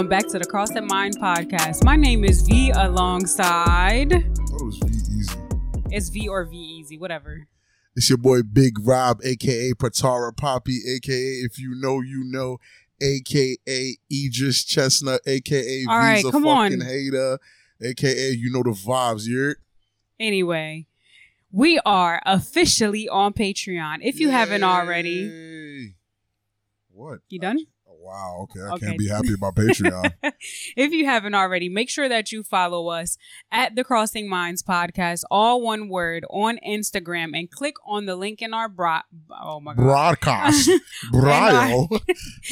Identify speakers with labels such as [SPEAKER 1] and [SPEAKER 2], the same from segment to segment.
[SPEAKER 1] welcome back to the Cross That Mind podcast. My name is V alongside.
[SPEAKER 2] I thought it was V Easy.
[SPEAKER 1] It's V or V Easy, whatever.
[SPEAKER 2] It's your boy Big Rob, aka Patara Poppy, aka if you know, you know, aka Idris Chestnut, aka
[SPEAKER 1] All right,
[SPEAKER 2] Visa
[SPEAKER 1] come
[SPEAKER 2] fucking
[SPEAKER 1] on.
[SPEAKER 2] hater, aka you know the vibes. You're
[SPEAKER 1] Anyway, we are officially on Patreon. If you haven't already,
[SPEAKER 2] What?
[SPEAKER 1] you done?
[SPEAKER 2] Wow. Okay. I
[SPEAKER 1] Okay.
[SPEAKER 2] can't be happy about Patreon.
[SPEAKER 1] if you haven't already, make sure that you follow us at the Crossing Minds podcast, all one word, on Instagram, and click on the link in our bro. Oh my god.
[SPEAKER 2] Broadcast. Brio.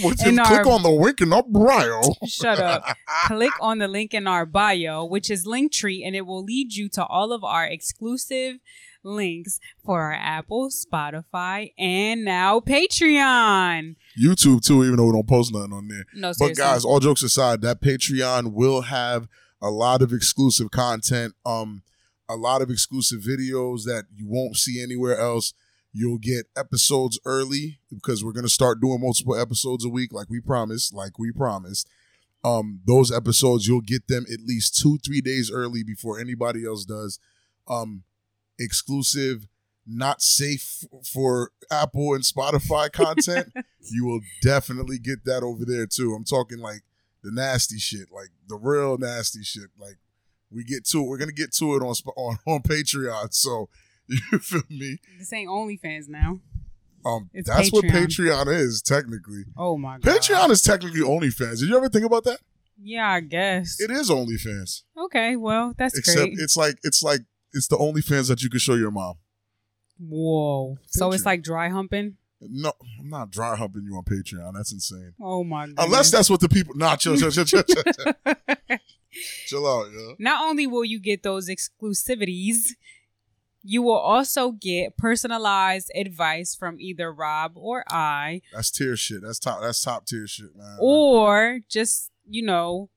[SPEAKER 2] What's
[SPEAKER 1] in?
[SPEAKER 2] Click
[SPEAKER 1] our-
[SPEAKER 2] on the link in the Brio.
[SPEAKER 1] Shut up. click on the link in our bio, which is Linktree, and it will lead you to all of our exclusive links for our Apple, Spotify, and now Patreon.
[SPEAKER 2] YouTube too, even though we don't post nothing on there.
[SPEAKER 1] No,
[SPEAKER 2] But guys, all jokes aside, that Patreon will have a lot of exclusive content, um, a lot of exclusive videos that you won't see anywhere else. You'll get episodes early because we're gonna start doing multiple episodes a week, like we promised, like we promised. Um, those episodes you'll get them at least two, three days early before anybody else does. Um, exclusive, not safe for Apple and Spotify content you will definitely get that over there too. I'm talking like the nasty shit, like the real nasty shit. Like we get to it. We're gonna get to it on on on Patreon. So you feel me?
[SPEAKER 1] this ain't OnlyFans now.
[SPEAKER 2] Um,
[SPEAKER 1] It's
[SPEAKER 2] that's what
[SPEAKER 1] Patreon.
[SPEAKER 2] Patreon is technically.
[SPEAKER 1] Oh my god.
[SPEAKER 2] Patreon is technically OnlyFans. Did you ever think about that?
[SPEAKER 1] Yeah, I guess.
[SPEAKER 2] It is OnlyFans,
[SPEAKER 1] Okay, well, that's
[SPEAKER 2] except
[SPEAKER 1] great.
[SPEAKER 2] it's like it's like it's the OnlyFans that you can show your mom.
[SPEAKER 1] Whoa. So it's like dry humping?
[SPEAKER 2] No, I'm not dry humping you on Patreon. That's insane.
[SPEAKER 1] Oh my god.
[SPEAKER 2] Unless that's what the people. Nah, chill, chill, chill, chill, chill, chill. chill out, yo.
[SPEAKER 1] Not only will you get those exclusivities, you will also get personalized advice from either Rob or I,
[SPEAKER 2] That's tier shit. That's top. That's top tier shit, man.
[SPEAKER 1] or just, you know,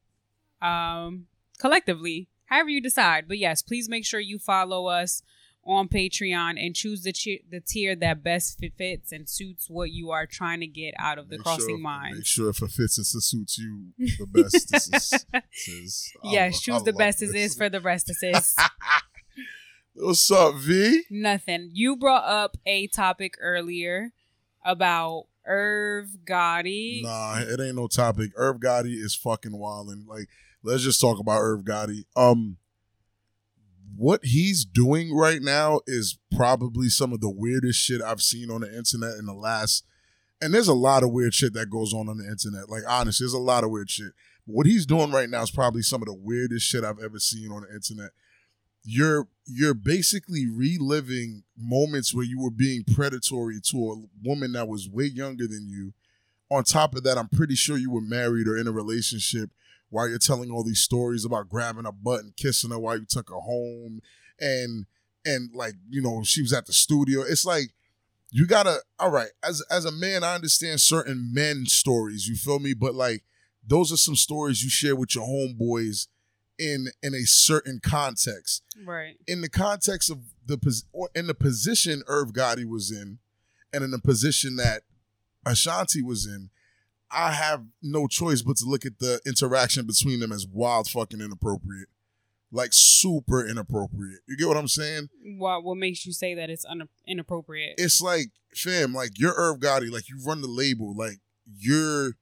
[SPEAKER 1] um, collectively, however you decide. But yes, please make sure you follow us on Patreon and choose the the tier that best fits and suits what you are trying to get out of the
[SPEAKER 2] Make
[SPEAKER 1] crossing
[SPEAKER 2] sure, Make sure if it fits and suits you the best. this is, this is-
[SPEAKER 1] yes,
[SPEAKER 2] love-
[SPEAKER 1] choose
[SPEAKER 2] I
[SPEAKER 1] the best as
[SPEAKER 2] this.
[SPEAKER 1] is for the rest of sis.
[SPEAKER 2] What's up, V?
[SPEAKER 1] Nothing. You brought up a topic earlier about Irv Gotti.
[SPEAKER 2] Nah, it ain't no topic. Irv Gotti is fucking wilding. Like, let's just talk about Irv Gotti. Um, what he's doing right now is probably some of the weirdest shit I've seen on the internet in the last. And there's a lot of weird shit that goes on on the internet. Like, honestly, there's a lot of weird shit. What he's doing right now is probably some of the weirdest shit I've ever seen on the internet. You're you're basically reliving moments where you were being predatory to a woman that was way younger than you. On top of that, I'm pretty sure you were married or in a relationship while you're telling all these stories about grabbing a butt and kissing her while you took her home and and like you know she was at the studio. It's like you gotta all right as as a man i understand certain men stories you feel me? But like those are some stories you share with your homeboys in in a certain context.
[SPEAKER 1] Right.
[SPEAKER 2] in the context of the pos- in the position Irv Gotti was in, and in the position that Ashanti was in, I have no choice but to look at the interaction between them as wild fucking inappropriate, like super inappropriate. You get what I'm saying?
[SPEAKER 1] What what makes you say that it's un- inappropriate?
[SPEAKER 2] It's like, fam, like you're Irv Gotti, like you run the label, like you're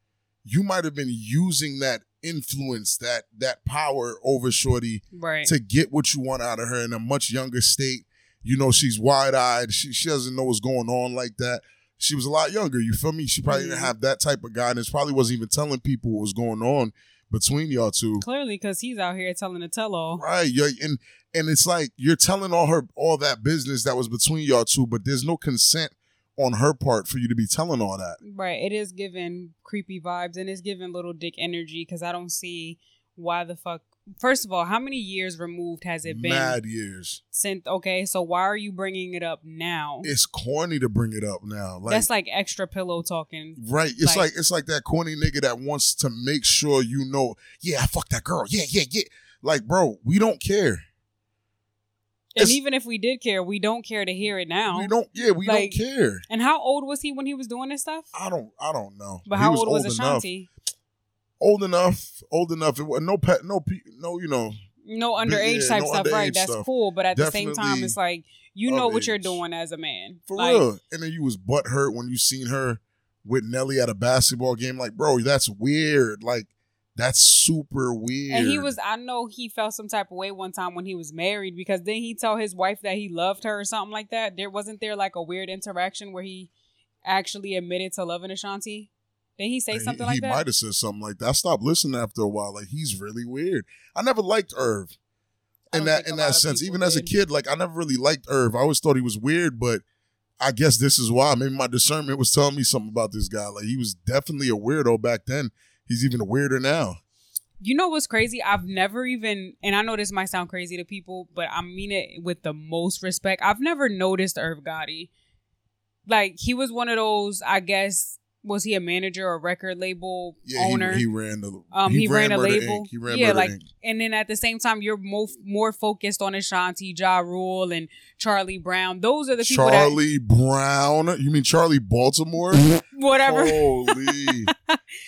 [SPEAKER 2] you might have been using that influence, that that power over Shorty
[SPEAKER 1] right.
[SPEAKER 2] to get what you want out of her in a much younger state. You know, she's wide eyed. She, she doesn't know what's going on like that. She was a lot younger. You feel me? She probably didn't
[SPEAKER 1] Mhm.
[SPEAKER 2] have that type of guidance. Probably wasn't even telling people what was going on between y'all two.
[SPEAKER 1] Clearly, because he's out here telling a tell all.
[SPEAKER 2] Right. You're, and and it's like you're telling all her all that business that was between y'all two, but there's no consent on her part for you to be telling all that.
[SPEAKER 1] Right. It is giving creepy vibes and it's giving little dick energy because I don't see why the fuck. First of all, how many years removed has it been
[SPEAKER 2] Mad years.
[SPEAKER 1] since? Okay, so why are you bringing it up now?
[SPEAKER 2] It's corny to bring it up now. Like
[SPEAKER 1] That's like extra pillow talking.
[SPEAKER 2] Right. It's
[SPEAKER 1] Like-
[SPEAKER 2] like, it's like that corny nigga that wants to make sure you know, yeah, I fucked that girl. Yeah, yeah, yeah. Like, bro, we don't care.
[SPEAKER 1] And
[SPEAKER 2] It's-
[SPEAKER 1] even if we did care, we don't care to hear it now.
[SPEAKER 2] We don't yeah, we
[SPEAKER 1] Like-
[SPEAKER 2] don't care.
[SPEAKER 1] And how old was he when he was doing this stuff?
[SPEAKER 2] I don't I don't know.
[SPEAKER 1] But
[SPEAKER 2] He
[SPEAKER 1] how old was
[SPEAKER 2] enough.
[SPEAKER 1] Ashanti?
[SPEAKER 2] Old enough, old enough. It was no pet, no no, you know,
[SPEAKER 1] no underage
[SPEAKER 2] yeah,
[SPEAKER 1] type
[SPEAKER 2] no
[SPEAKER 1] stuff, right? That's
[SPEAKER 2] stuff.
[SPEAKER 1] cool, but at the same time, it's like you know what you're doing as a man.
[SPEAKER 2] for
[SPEAKER 1] like,
[SPEAKER 2] real. And then you was butt hurt when you seen her with Nelly at a basketball game. Like, bro, that's weird. Like, that's super weird.
[SPEAKER 1] And he was, I know he felt some type of way one time when he was married because then he tell his wife that he loved her or something like that. There wasn't there like a weird interaction where he actually admitted to loving Ashanti. Did he say
[SPEAKER 2] He-
[SPEAKER 1] something
[SPEAKER 2] he,
[SPEAKER 1] like that?
[SPEAKER 2] might have said something like that. I stopped listening after a while. Like, he's really weird. I never liked Irv. In that in that sense, even as a kid, like I never really liked Irv. I always thought he was weird, but I guess this is why. Maybe my discernment was telling me something about this guy. Like he was definitely a weirdo back then. He's even weirder now.
[SPEAKER 1] You know what's crazy? I've never even, and I know this might sound crazy to people, but I mean it with the most respect. I've never noticed Irv Gotti. Like he was one of those, I guess, was he a manager or record label
[SPEAKER 2] Yeah,
[SPEAKER 1] owner?
[SPEAKER 2] He, ran the.
[SPEAKER 1] Um, he, ran, a
[SPEAKER 2] Murder,
[SPEAKER 1] label.
[SPEAKER 2] Inc. He ran
[SPEAKER 1] yeah,
[SPEAKER 2] Murder,
[SPEAKER 1] like,
[SPEAKER 2] Inc.
[SPEAKER 1] and then at the same time, you're more more focused on Ashanti, Ja Rule, and Charlie Brown. Those are the people
[SPEAKER 2] Charlie Brown. You mean Charlie Baltimore?
[SPEAKER 1] whatever.
[SPEAKER 2] Holy!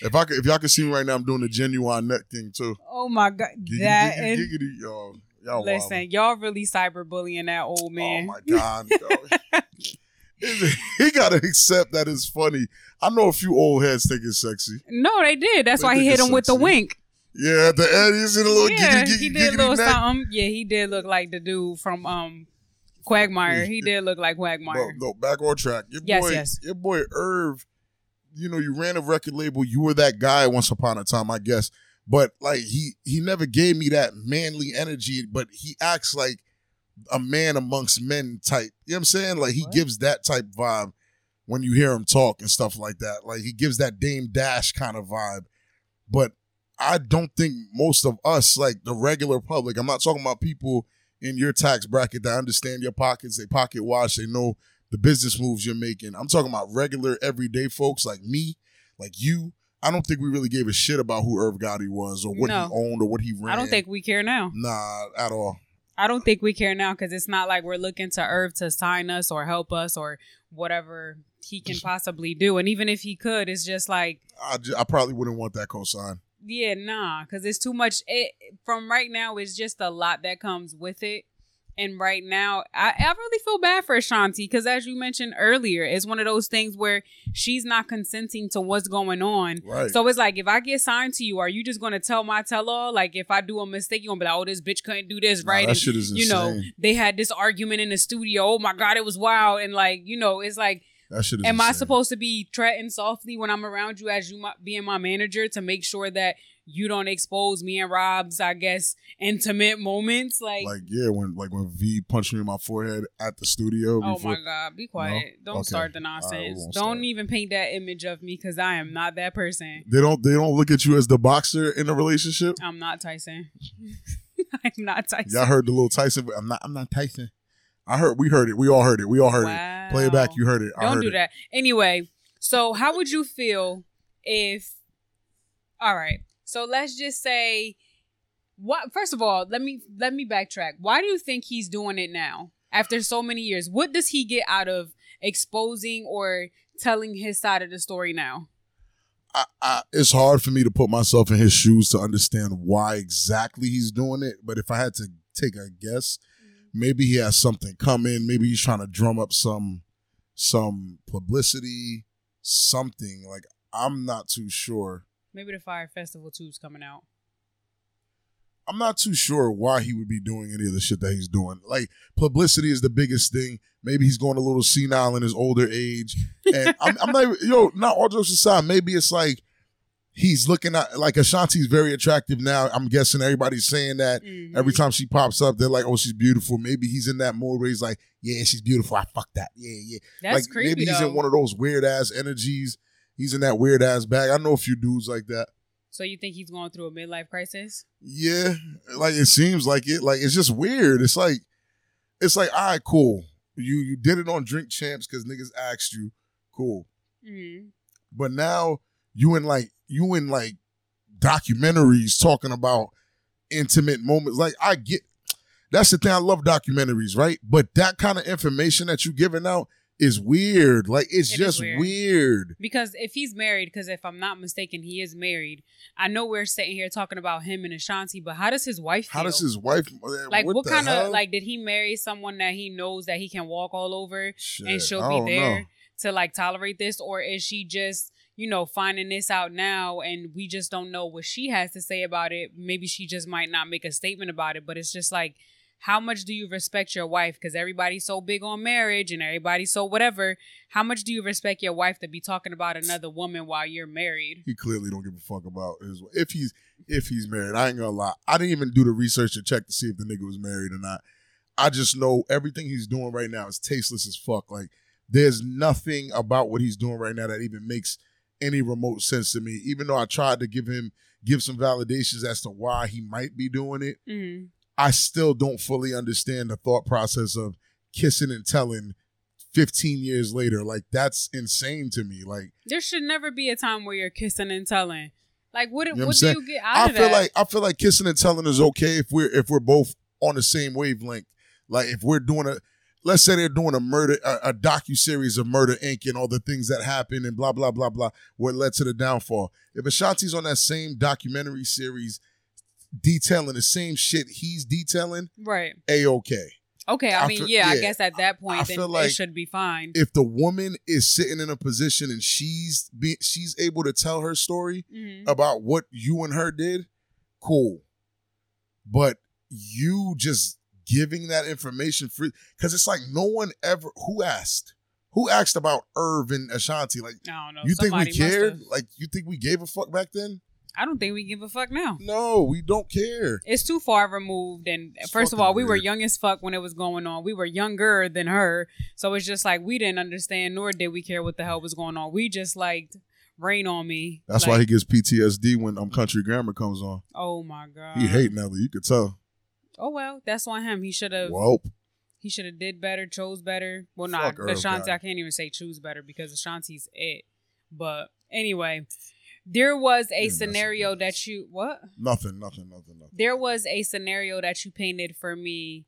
[SPEAKER 2] if I could, if y'all can see me right now, I'm doing the genuine neck thing too.
[SPEAKER 1] Oh my god,
[SPEAKER 2] Giggity,
[SPEAKER 1] that
[SPEAKER 2] giggity,
[SPEAKER 1] and
[SPEAKER 2] giggity, y'all. Y'all
[SPEAKER 1] listen,
[SPEAKER 2] wildin'.
[SPEAKER 1] y'all really cyberbullying that old man.
[SPEAKER 2] Oh my god! yo. Is it- he gotta accept that it's funny. I know a few old heads think it's sexy.
[SPEAKER 1] No, they did. That's
[SPEAKER 2] They
[SPEAKER 1] why he hit him with the wink.
[SPEAKER 2] Yeah, at the end, he's in a little
[SPEAKER 1] yeah,
[SPEAKER 2] giggity, giggity,
[SPEAKER 1] he did a little
[SPEAKER 2] neck.
[SPEAKER 1] something. Yeah, he did look like the dude from um Quagmire. He did look like
[SPEAKER 2] No,
[SPEAKER 1] Quagmire.
[SPEAKER 2] no, back on track. Your
[SPEAKER 1] Yes,
[SPEAKER 2] boy,
[SPEAKER 1] yes.
[SPEAKER 2] your boy Irv. You know, you ran a record label. You were that guy once upon a time, I guess. But like he he never gave me that manly energy. But he acts like a man amongst men type. You know what I'm saying? Like he
[SPEAKER 1] What?
[SPEAKER 2] gives that type vibe when you hear him talk and stuff like that. Like he gives that Dame Dash kind of vibe. But I don't think most of us, like the regular public, I'm not talking about people in your tax bracket that understand your pockets, they pocket watch, they know the business moves you're making. I'm talking about regular, everyday folks like me, like you. I don't think we really gave a shit about who Irv Gotti was or what
[SPEAKER 1] No.
[SPEAKER 2] he owned or what he ran.
[SPEAKER 1] I don't think we care now.
[SPEAKER 2] Nah, at all.
[SPEAKER 1] I don't think we care now because it's not like we're looking to Irv to sign us or help us or whatever he can possibly do. And even if he could, it's just like
[SPEAKER 2] I, probably wouldn't want that cosign.
[SPEAKER 1] Yeah, nah, because it's too much. It from right now, it's just a lot that comes with it. And right now, I, I really feel bad for Ashanti because, as you mentioned earlier, it's one of those things where she's not consenting to what's going on.
[SPEAKER 2] Right.
[SPEAKER 1] So it's like, if I get signed to you, are you just going to tell my tell all? Like, if I do a mistake, you're going to be like, oh, this bitch couldn't do this,
[SPEAKER 2] Nah,
[SPEAKER 1] right?
[SPEAKER 2] that
[SPEAKER 1] And,
[SPEAKER 2] shit is
[SPEAKER 1] you know, they had this argument in the studio. Oh my God, it was wild. And, like, you know, it's like,
[SPEAKER 2] That shit is
[SPEAKER 1] Am I supposed to be treading softly when I'm around you as you mi- being my manager to make sure that you don't expose me and Rob's, I guess, intimate moments? Like,
[SPEAKER 2] like yeah, when like when V punched me in my forehead at the studio
[SPEAKER 1] oh my God, be quiet. Don't
[SPEAKER 2] Okay.
[SPEAKER 1] start the
[SPEAKER 2] All right, we
[SPEAKER 1] nonsense. don't
[SPEAKER 2] start.
[SPEAKER 1] even paint that image of me because I am not that person.
[SPEAKER 2] they don't they don't look at you as the boxer in a relationship.
[SPEAKER 1] I'm not Tyson. I'm not Tyson.
[SPEAKER 2] Y'all heard the little Tyson. I'm not. I'm not Tyson. I heard. We heard it. We all heard it. We all heard it. Play it back. You heard it. I
[SPEAKER 1] Don't
[SPEAKER 2] heard
[SPEAKER 1] do
[SPEAKER 2] it.
[SPEAKER 1] that. Anyway, so how would you feel if all right. So let's just say what first of all, let me let me backtrack. Why do you think he's doing it now? After so many years, what does he get out of exposing or telling his side of the story now?
[SPEAKER 2] I, I, it's hard for me to put myself in his shoes to understand why exactly he's doing it. But if I had to take a guess, mm-hmm. maybe he has something coming. Maybe he's trying to drum up some some publicity, something. Like I'm not too sure.
[SPEAKER 1] Maybe the Fyre Festival 2 is coming out.
[SPEAKER 2] I'm not too sure why he would be doing any of the shit that he's doing. Like publicity is the biggest thing. Maybe he's going a little senile in his older age, and I'm, I'm not. even- Yo, not all jokes aside. Maybe it's like he's looking at like Ashanti's very attractive now. I'm guessing everybody's saying that
[SPEAKER 1] Mhm.
[SPEAKER 2] every time she pops up. They're like, "Oh, she's beautiful." Maybe he's in that mode where he's like, "Yeah, she's beautiful. I fuck that. Yeah, yeah."
[SPEAKER 1] That's
[SPEAKER 2] like
[SPEAKER 1] creepy
[SPEAKER 2] maybe he's
[SPEAKER 1] though.
[SPEAKER 2] in one of those weird ass energies. He's in that weird ass bag. I know a few dudes like that.
[SPEAKER 1] so you think he's going through a midlife crisis?
[SPEAKER 2] Yeah, like it seems like it. Like it's just weird. It's like, it's like, all right, cool. You you did it on Drink Champs because niggas asked you, cool.
[SPEAKER 1] Mm-hmm.
[SPEAKER 2] But now you in like you in like documentaries talking about intimate moments. Like I get, that's the thing. I love documentaries, right? But that kind of information that you giving out is weird. Like it's
[SPEAKER 1] It
[SPEAKER 2] just
[SPEAKER 1] weird.
[SPEAKER 2] weird.
[SPEAKER 1] Because if he's married, because if I'm not mistaken, he is married. I know we're sitting here talking about him and Ashanti, but how does his wife feel?
[SPEAKER 2] How does his wife uh,
[SPEAKER 1] like what,
[SPEAKER 2] the
[SPEAKER 1] kind
[SPEAKER 2] hell?
[SPEAKER 1] of like did he marry someone that he knows that he can walk all over
[SPEAKER 2] Shit,
[SPEAKER 1] and she'll be there
[SPEAKER 2] know.
[SPEAKER 1] to like tolerate this or is she just you know finding this out now and we just don't know what she has to say about it maybe she just might not make a statement about it but it's just like how much do you respect your wife because everybody's so big on marriage and everybody's so whatever how much do you respect your wife to be talking about another woman while you're married
[SPEAKER 2] He clearly don't give a fuck about his if he's if he's married. I ain't gonna lie. I didn't even do the research to check to see if the nigga was married or not. I just know everything he's doing right now is tasteless as fuck. Like there's nothing about what he's doing right now that even makes any remote sense to me. Even though I tried to give him give some validations as to why he might be doing it,
[SPEAKER 1] mm-hmm.
[SPEAKER 2] I still don't fully understand the thought process of kissing and telling 15 years later. Like that's insane to me. Like
[SPEAKER 1] there should never be a time where you're kissing and telling like what,
[SPEAKER 2] know what
[SPEAKER 1] what do you get out
[SPEAKER 2] I
[SPEAKER 1] of
[SPEAKER 2] feel
[SPEAKER 1] that
[SPEAKER 2] like I feel like kissing and telling is okay if we're if we're both on the same wavelength. Like if we're doing a let's say they're doing a murder a, a docu series of Murder Inc. and all the things that happened and blah blah blah blah what led to the downfall. If Ashanti's on that same documentary series detailing the same shit he's detailing,
[SPEAKER 1] right
[SPEAKER 2] a okay.
[SPEAKER 1] Okay, I,
[SPEAKER 2] I
[SPEAKER 1] mean,
[SPEAKER 2] feel-
[SPEAKER 1] yeah, I guess at that
[SPEAKER 2] I
[SPEAKER 1] point, then
[SPEAKER 2] feel like
[SPEAKER 1] it should be fine.
[SPEAKER 2] If the woman is sitting in a position and she's be, she's able to tell her story,
[SPEAKER 1] Mhm.
[SPEAKER 2] about what you and her did, cool. But you just giving that information free because it's like no one ever who asked. Who asked about Irv and Ashanti? Like
[SPEAKER 1] I don't know.
[SPEAKER 2] you think we cared? Like you think we gave a fuck back then?
[SPEAKER 1] I don't think we give a fuck now.
[SPEAKER 2] No, we don't care.
[SPEAKER 1] It's too far removed. And
[SPEAKER 2] It's
[SPEAKER 1] first of all, we were young as fuck when it was going on. We were younger than her, so it's just like we didn't understand, nor did we care what the hell was going on. We just liked rain on me.
[SPEAKER 2] That's why he gets PTSD when um country grammar comes on.
[SPEAKER 1] Oh my god.
[SPEAKER 2] He hate Nelly. You could tell.
[SPEAKER 1] Oh well, that's on him. He should have.
[SPEAKER 2] Well,
[SPEAKER 1] He should have did better, chose better. Well, not
[SPEAKER 2] Irv
[SPEAKER 1] Ashanti. I can't even say choose better because Ashanti's it. But anyway, there was a
[SPEAKER 2] You're
[SPEAKER 1] scenario that you what?
[SPEAKER 2] nothing, nothing, nothing, nothing.
[SPEAKER 1] There was a scenario that you painted for me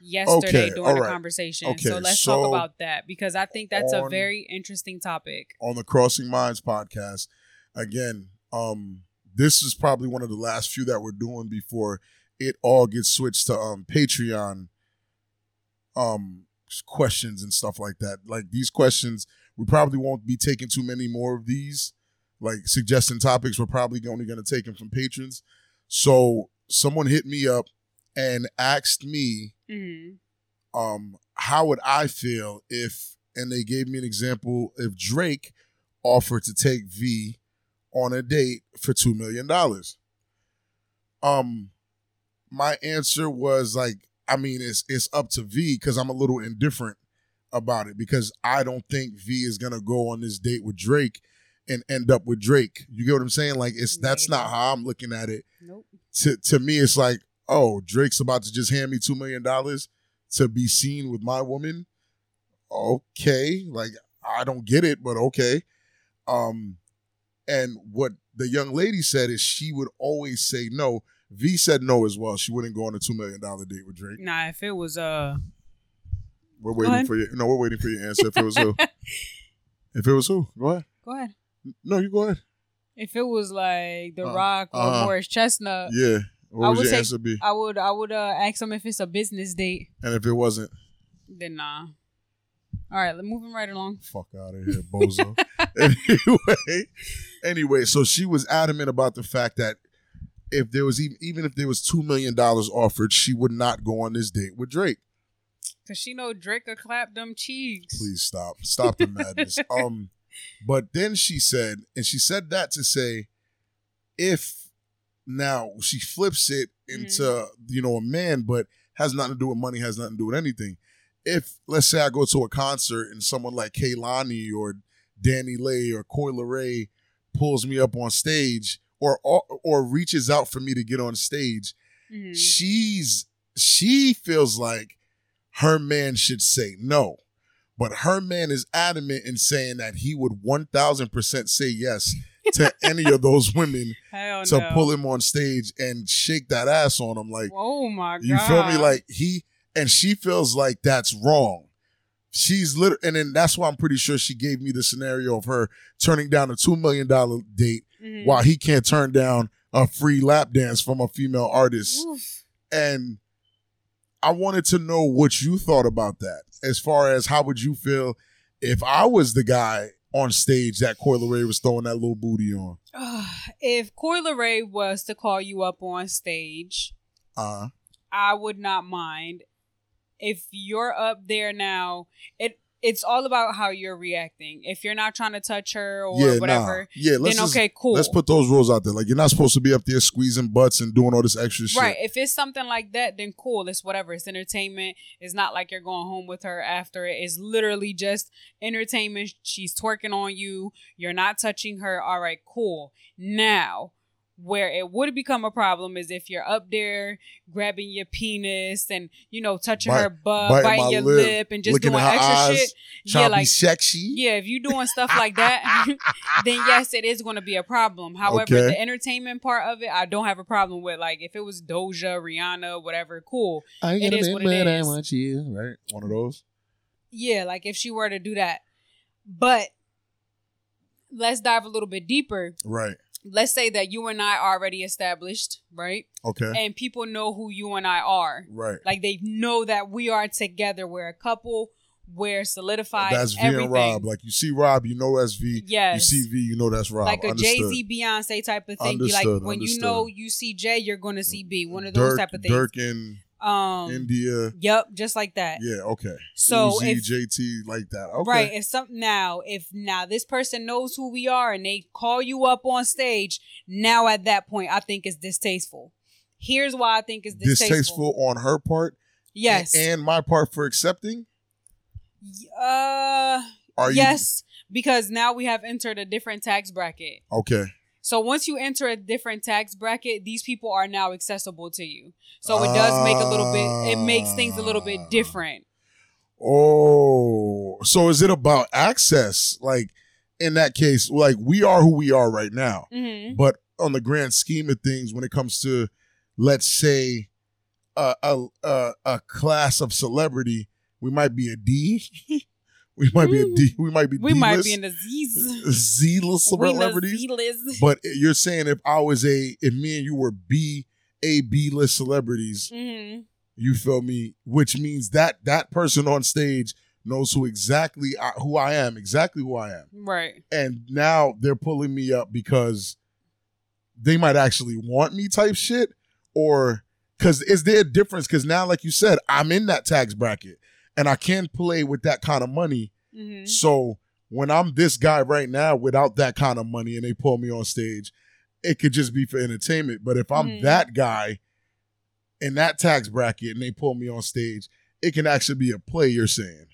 [SPEAKER 1] yesterday
[SPEAKER 2] Okay,
[SPEAKER 1] during the
[SPEAKER 2] right.
[SPEAKER 1] conversation.
[SPEAKER 2] Okay,
[SPEAKER 1] so let's
[SPEAKER 2] so
[SPEAKER 1] talk about that because I think that's a very interesting topic.
[SPEAKER 2] on the Crossing Minds podcast. Again, um, this is probably one of the last few that we're doing before it all gets switched to um Patreon um questions and stuff like that. Like these questions, we probably won't be taking too many more of these. Like suggesting topics, we're probably only going to take them from patrons. So someone hit me up and asked me
[SPEAKER 1] hmm
[SPEAKER 2] um, how would I feel if, and they gave me an example, if Drake offered to take V on a date for $2 million. Um, my answer was like, I mean, it's it's up to V because I'm a little indifferent about it because I don't think V is gonna go on this date with Drake and end up with Drake. You get what I'm saying? Like it's that's not how I'm looking at it.
[SPEAKER 1] Nope.
[SPEAKER 2] to to me it's like oh drake's about to just hand me two million dollars to be seen with my woman. Okay. Like i don't get it but okay. Um and what the young lady said is she would always say no. V said no as well. She wouldn't go on a two million dollar date with drake.
[SPEAKER 1] Nah, if it was uh
[SPEAKER 2] we're waiting for you no we're waiting for your answer. If it was who? If it was who? Go ahead.
[SPEAKER 1] Go ahead.
[SPEAKER 2] No you go ahead
[SPEAKER 1] If it was like The
[SPEAKER 2] Uh,
[SPEAKER 1] Rock or
[SPEAKER 2] uh-huh.
[SPEAKER 1] Morris Chestnut,
[SPEAKER 2] yeah what
[SPEAKER 1] I
[SPEAKER 2] would
[SPEAKER 1] would
[SPEAKER 2] your
[SPEAKER 1] say-
[SPEAKER 2] answer be
[SPEAKER 1] I would I would uh, ask him if it's a business date.
[SPEAKER 2] and if it wasn't
[SPEAKER 1] Then nah. All right, moving right along.
[SPEAKER 2] fuck out of here, bozo. anyway, anyway, so she was adamant about the fact that if there was even even if there was two million dollars offered, she would not go on this date with Drake.
[SPEAKER 1] Cause she know Drake will clap them cheeks.
[SPEAKER 2] Please stop, stop the madness. um, but then she said, and she said that to say, if now she flips it into you know a man, but has nothing to do with money, has nothing to do with anything. If let's say I go to a concert and someone like Kehlani or DaniLeigh or Coi Leray pulls me up on stage or, or reaches out for me to get on stage,
[SPEAKER 1] Mhm.
[SPEAKER 2] she's she feels like her man should say no. But her man is adamant in saying that he would 1000% say yes to any of those women to pull him on stage and shake that ass on him. Like,
[SPEAKER 1] Oh my god.
[SPEAKER 2] you feel me? Like, he, and she feels like that's wrong. she's lit, and then that's why I'm pretty sure she gave me the scenario of her turning down a two million dollar date
[SPEAKER 1] Mhm.
[SPEAKER 2] while he can't turn down a free lap dance from a female artist.
[SPEAKER 1] Oof.
[SPEAKER 2] And I wanted to know what you thought about that. As far as how would you feel if I was the guy on stage that Coi Leray was throwing that little booty on?
[SPEAKER 1] if Coi Leray was to call you up on stage,
[SPEAKER 2] Uh
[SPEAKER 1] I would not mind. If you're up there now, it it's all about how you're reacting. If you're not trying to touch her or
[SPEAKER 2] yeah,
[SPEAKER 1] whatever,
[SPEAKER 2] nah. Yeah, let's
[SPEAKER 1] then
[SPEAKER 2] just-
[SPEAKER 1] okay, cool.
[SPEAKER 2] let's put those rules out there. Like you're not supposed to be up there squeezing butts and doing all this extra shit.
[SPEAKER 1] Right. If it's something like that, then cool. It's whatever. It's entertainment. It's not like you're going home with her after it. It's literally just entertainment. She's twerking on you. You're not touching her. All right, cool. Now, where it would become a problem is if you're up there grabbing your penis and, you know, touching
[SPEAKER 2] Bite-
[SPEAKER 1] her butt,
[SPEAKER 2] biting
[SPEAKER 1] biting, your
[SPEAKER 2] lip,
[SPEAKER 1] lip, and just doing extra
[SPEAKER 2] eyes,
[SPEAKER 1] shit. Yeah, like
[SPEAKER 2] sexy.
[SPEAKER 1] yeah, if you're doing stuff like that, then yes, it is going to be a problem. However,
[SPEAKER 2] Okay.
[SPEAKER 1] the entertainment part of it, I don't have a problem with. Like, if it was Doja, Rihanna, whatever, cool.
[SPEAKER 2] I
[SPEAKER 1] It is what it is.
[SPEAKER 2] want you. Right? One of those.
[SPEAKER 1] Yeah, like if she were to do that. But let's dive a little bit deeper.
[SPEAKER 2] Right.
[SPEAKER 1] Let's say that you and I are already established, right?
[SPEAKER 2] Okay.
[SPEAKER 1] And people know who you and I are.
[SPEAKER 2] right.
[SPEAKER 1] Like they know that we are together. We're a couple. We're solidified.
[SPEAKER 2] That's V
[SPEAKER 1] everything.
[SPEAKER 2] and Rob. Like you see Rob, you know that's V.
[SPEAKER 1] Yes.
[SPEAKER 2] You see V, you know that's Rob.
[SPEAKER 1] like a Jay Z, Beyonce type of thing. You like
[SPEAKER 2] Understood,
[SPEAKER 1] when you know you see Jay, you're gonna see B. One of those
[SPEAKER 2] Durk,
[SPEAKER 1] type of things.
[SPEAKER 2] Durk in
[SPEAKER 1] um
[SPEAKER 2] India.
[SPEAKER 1] Yep, just like that.
[SPEAKER 2] Yeah, okay.
[SPEAKER 1] So
[SPEAKER 2] Uzi,
[SPEAKER 1] if
[SPEAKER 2] JT, like that. Okay.
[SPEAKER 1] right, if something now, if now this person knows who we are and they call you up on stage, now at that point I think it's distasteful. Here's why I think it's distasteful.
[SPEAKER 2] Distasteful on her part.
[SPEAKER 1] Yes.
[SPEAKER 2] And my part for accepting.
[SPEAKER 1] uh
[SPEAKER 2] Are you
[SPEAKER 1] yes, because now we have entered a different tax bracket.
[SPEAKER 2] okay?
[SPEAKER 1] So once you enter a different tax bracket, these people are now accessible to you. So it does make a little bit. It makes things a little bit
[SPEAKER 2] Ah.
[SPEAKER 1] different.
[SPEAKER 2] Oh, so is it about access? Like in that case, like we are who we are right now.
[SPEAKER 1] hmm
[SPEAKER 2] But on the grand scheme of things, when it comes to, let's say, a a a, a class of celebrity, we might be a D. we might be a D. We might be
[SPEAKER 1] We might
[SPEAKER 2] D-list,
[SPEAKER 1] be in the Z's.
[SPEAKER 2] Z-list celebrities.
[SPEAKER 1] Z-list.
[SPEAKER 2] But you're saying if I was a, if me and you were B, A B list celebrities,
[SPEAKER 1] hmm
[SPEAKER 2] you feel me? Which means that that person on stage knows who exactly I, who I am, exactly who I am,
[SPEAKER 1] Right.
[SPEAKER 2] and now they're pulling me up because they might actually want me type shit, or because is there a difference? Because now, like you said, I'm in that tax bracket, and I can play with that kind of money.
[SPEAKER 1] hmm
[SPEAKER 2] So when I'm this guy right now without that kind of money and they pull me on stage, it could just be for entertainment. But if I'm
[SPEAKER 1] Mhm.
[SPEAKER 2] that guy in that tax bracket and they pull me on stage, it can actually be a play, you're saying.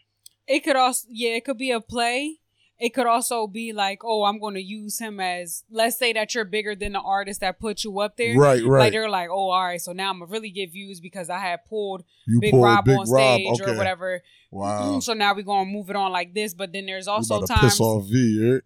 [SPEAKER 1] It could also, yeah, it could be a play. It could also be like, oh, I'm going to use him as. Let's say that you're bigger than the artist that put you up there.
[SPEAKER 2] Right, right.
[SPEAKER 1] Like they're like, oh, all right, so now I'm gonna really get views because I had pulled
[SPEAKER 2] you
[SPEAKER 1] Big
[SPEAKER 2] pull
[SPEAKER 1] Rob
[SPEAKER 2] Big
[SPEAKER 1] on
[SPEAKER 2] Rob.
[SPEAKER 1] stage
[SPEAKER 2] Okay.
[SPEAKER 1] or whatever.
[SPEAKER 2] Wow.
[SPEAKER 1] So now we're gonna move it on like this. But then there's also
[SPEAKER 2] to
[SPEAKER 1] times.
[SPEAKER 2] piss off V, right?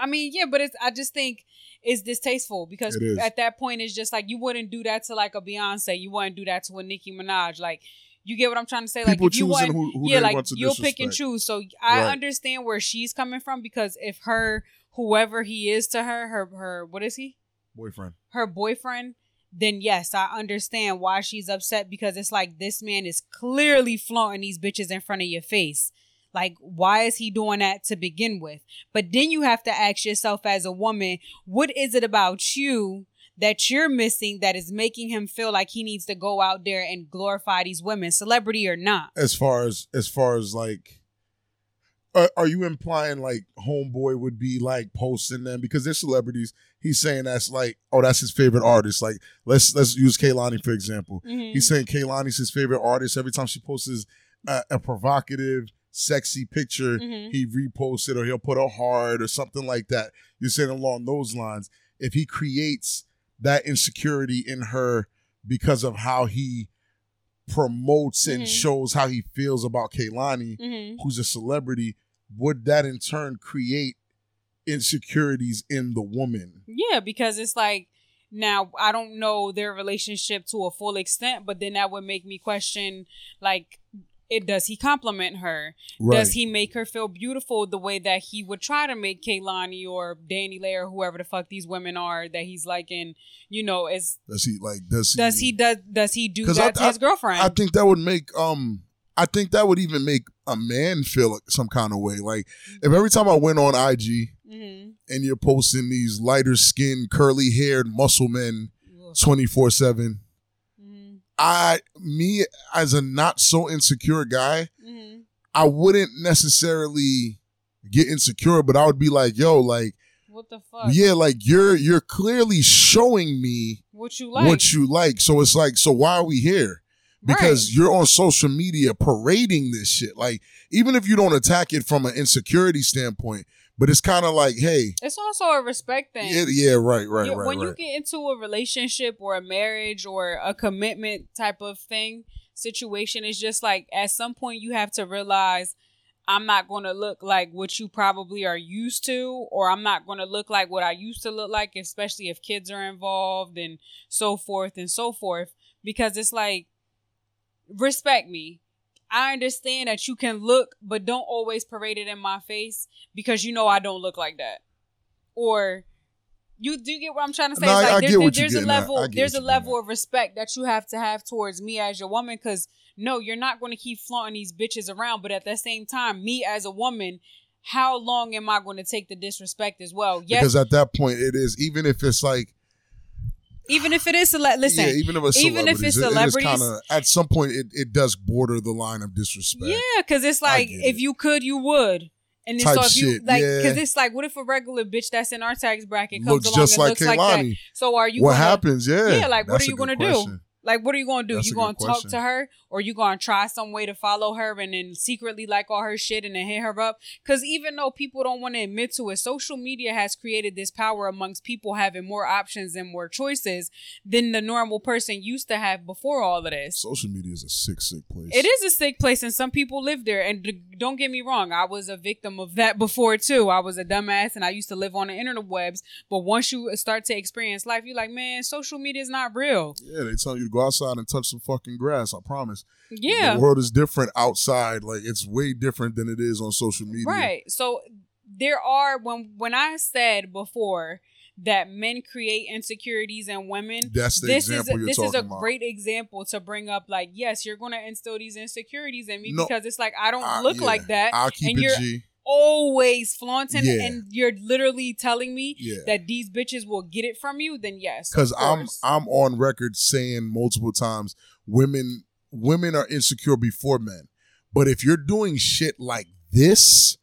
[SPEAKER 1] I mean, yeah, but it's. I just think it's distasteful because
[SPEAKER 2] It is.
[SPEAKER 1] at that point it's just like you wouldn't do that to like a Beyonce. You wouldn't do that to a Nicki Minaj. Like you get what I'm trying to say.
[SPEAKER 2] People
[SPEAKER 1] like if you
[SPEAKER 2] choosing
[SPEAKER 1] want,
[SPEAKER 2] who, who
[SPEAKER 1] yeah,
[SPEAKER 2] they
[SPEAKER 1] like
[SPEAKER 2] want to
[SPEAKER 1] you'll pick and choose. So I
[SPEAKER 2] Right.
[SPEAKER 1] understand where she's coming from because if her whoever he is to her, her her what is he?
[SPEAKER 2] Boyfriend.
[SPEAKER 1] her boyfriend, then yes, I understand why she's upset because it's like this man is clearly flaunting these bitches in front of your face. Like, why is he doing that to begin with? But then you have to ask yourself as a woman, what is it about you that you're missing that is making him feel like he needs to go out there and glorify these women, celebrity or not?
[SPEAKER 2] As far as as far as like are, are you implying like homeboy would be like posting them because they're celebrities he's saying that's like oh that's his favorite artist like let's let's use Kehlani for example
[SPEAKER 1] Mhm.
[SPEAKER 2] He's saying Kehlani's his favorite artist. Every time she posts a, a provocative, sexy picture,
[SPEAKER 1] Mhm.
[SPEAKER 2] he reposts it or he'll put a heart or something like that. You're saying along those lines. If he creates that insecurity in her because of how he promotes and
[SPEAKER 1] Mhm.
[SPEAKER 2] shows how he feels about Kehlani,
[SPEAKER 1] Mhm.
[SPEAKER 2] who's a celebrity, would that in turn create insecurities in the woman?
[SPEAKER 1] Yeah, because it's like now I don't know their relationship to a full extent, but then that would make me question like it does he compliment her?
[SPEAKER 2] Right.
[SPEAKER 1] Does he make her feel beautiful the way that he would try to make Kehlani or Danny or whoever the fuck these women are that he's liking? You know, is
[SPEAKER 2] does he like? Does he?
[SPEAKER 1] does he does does he do that
[SPEAKER 2] I-
[SPEAKER 1] to his girlfriend?
[SPEAKER 2] I think that would make um. I think that would even make a man feel some kind of way. Like if every time I went on IG
[SPEAKER 1] mm-hmm.
[SPEAKER 2] and you're posting these lighter skinned, curly haired muscle men twenty four seven. I me as a not so insecure guy,
[SPEAKER 1] hmm
[SPEAKER 2] I wouldn't necessarily get insecure, but I would be like, yo, like,
[SPEAKER 1] What the fuck?
[SPEAKER 2] yeah, like you're you're clearly showing me
[SPEAKER 1] What you like?
[SPEAKER 2] what you like. So it's like, so why are we here? Because you're on social media parading this shit. Like, even if you don't attack it from an insecurity standpoint, but it's kind of like, hey,
[SPEAKER 1] It's also a respect thing.
[SPEAKER 2] yeah, yeah, right, right,
[SPEAKER 1] You-
[SPEAKER 2] right,
[SPEAKER 1] when you
[SPEAKER 2] right.
[SPEAKER 1] get into a relationship or a marriage or a commitment type of thing situation it's just like at some point you have to realize i'm not going to look like what you probably are used to or i'm not going to look like what i used to look like especially if kids are involved and so forth and so forth because it's like respect me I understand that you can look, but don't always parade it in my face because you know I don't look like that. Or you do get what I'm trying to say?
[SPEAKER 2] No,
[SPEAKER 1] It's
[SPEAKER 2] I- I
[SPEAKER 1] like
[SPEAKER 2] get
[SPEAKER 1] there-
[SPEAKER 2] what
[SPEAKER 1] there's
[SPEAKER 2] you're
[SPEAKER 1] a level there's a level of respect that you have to have towards me as your woman because no, you're not going to keep flaunting these bitches around, but at the same time, me as a woman, how long am I going to take the disrespect as well? Yes,
[SPEAKER 2] Because at that point, it is even if it's like,
[SPEAKER 1] even if it is cele- listen,
[SPEAKER 2] yeah, even if it's
[SPEAKER 1] even if it's celebrities-
[SPEAKER 2] kind of at some point it, it does border the line of disrespect.
[SPEAKER 1] Yeah, because it's like if
[SPEAKER 2] it.
[SPEAKER 1] you could, you would. And then so if you
[SPEAKER 2] shit,
[SPEAKER 1] like,
[SPEAKER 2] yeah.
[SPEAKER 1] because it's like, what if a regular bitch that's in our tax bracket comes
[SPEAKER 2] looks
[SPEAKER 1] along
[SPEAKER 2] just
[SPEAKER 1] and
[SPEAKER 2] like
[SPEAKER 1] looks like that? So are you
[SPEAKER 2] what
[SPEAKER 1] gonna,
[SPEAKER 2] happens? Yeah,
[SPEAKER 1] Yeah, like, what are you gonna do? Like, what are you gonna do?
[SPEAKER 2] That's
[SPEAKER 1] you gonna talk
[SPEAKER 2] question.
[SPEAKER 1] to her, or you gonna try some way to follow her and then secretly like all her shit and then hit her up? Because even though people don't want to admit to it, social media has created this power amongst people having more options and more choices than the normal person used to have before all of this.
[SPEAKER 2] Social media is a sick, sick place.
[SPEAKER 1] It is a sick place, and some people live there. And don't get me wrong, I was a victim of that before too. I was a dumbass, and I used to live on the internet webs. But once you start to experience life, you're like, man, social media is not real.
[SPEAKER 2] Yeah, they tell you go outside and touch some fucking grass. I promise.
[SPEAKER 1] Yeah,
[SPEAKER 2] the world is different outside. Like it's way different than it is on social media.
[SPEAKER 1] right. So there are when when I said before that men create insecurities in women.
[SPEAKER 2] That's the
[SPEAKER 1] this is
[SPEAKER 2] example you're
[SPEAKER 1] this is a
[SPEAKER 2] about.
[SPEAKER 1] great example to bring up. Like, yes, you're going to instill these insecurities in me
[SPEAKER 2] No.
[SPEAKER 1] because it's like I don't
[SPEAKER 2] I-
[SPEAKER 1] look
[SPEAKER 2] yeah,
[SPEAKER 1] like that.
[SPEAKER 2] I'll keep
[SPEAKER 1] and
[SPEAKER 2] it
[SPEAKER 1] you're
[SPEAKER 2] G.
[SPEAKER 1] always flaunting
[SPEAKER 2] Yeah.
[SPEAKER 1] and you're literally telling me
[SPEAKER 2] Yeah.
[SPEAKER 1] that these bitches will get it from you, then yes.
[SPEAKER 2] because I'm. I'm on record saying multiple times women women are insecure before men. But if you're doing shit like this,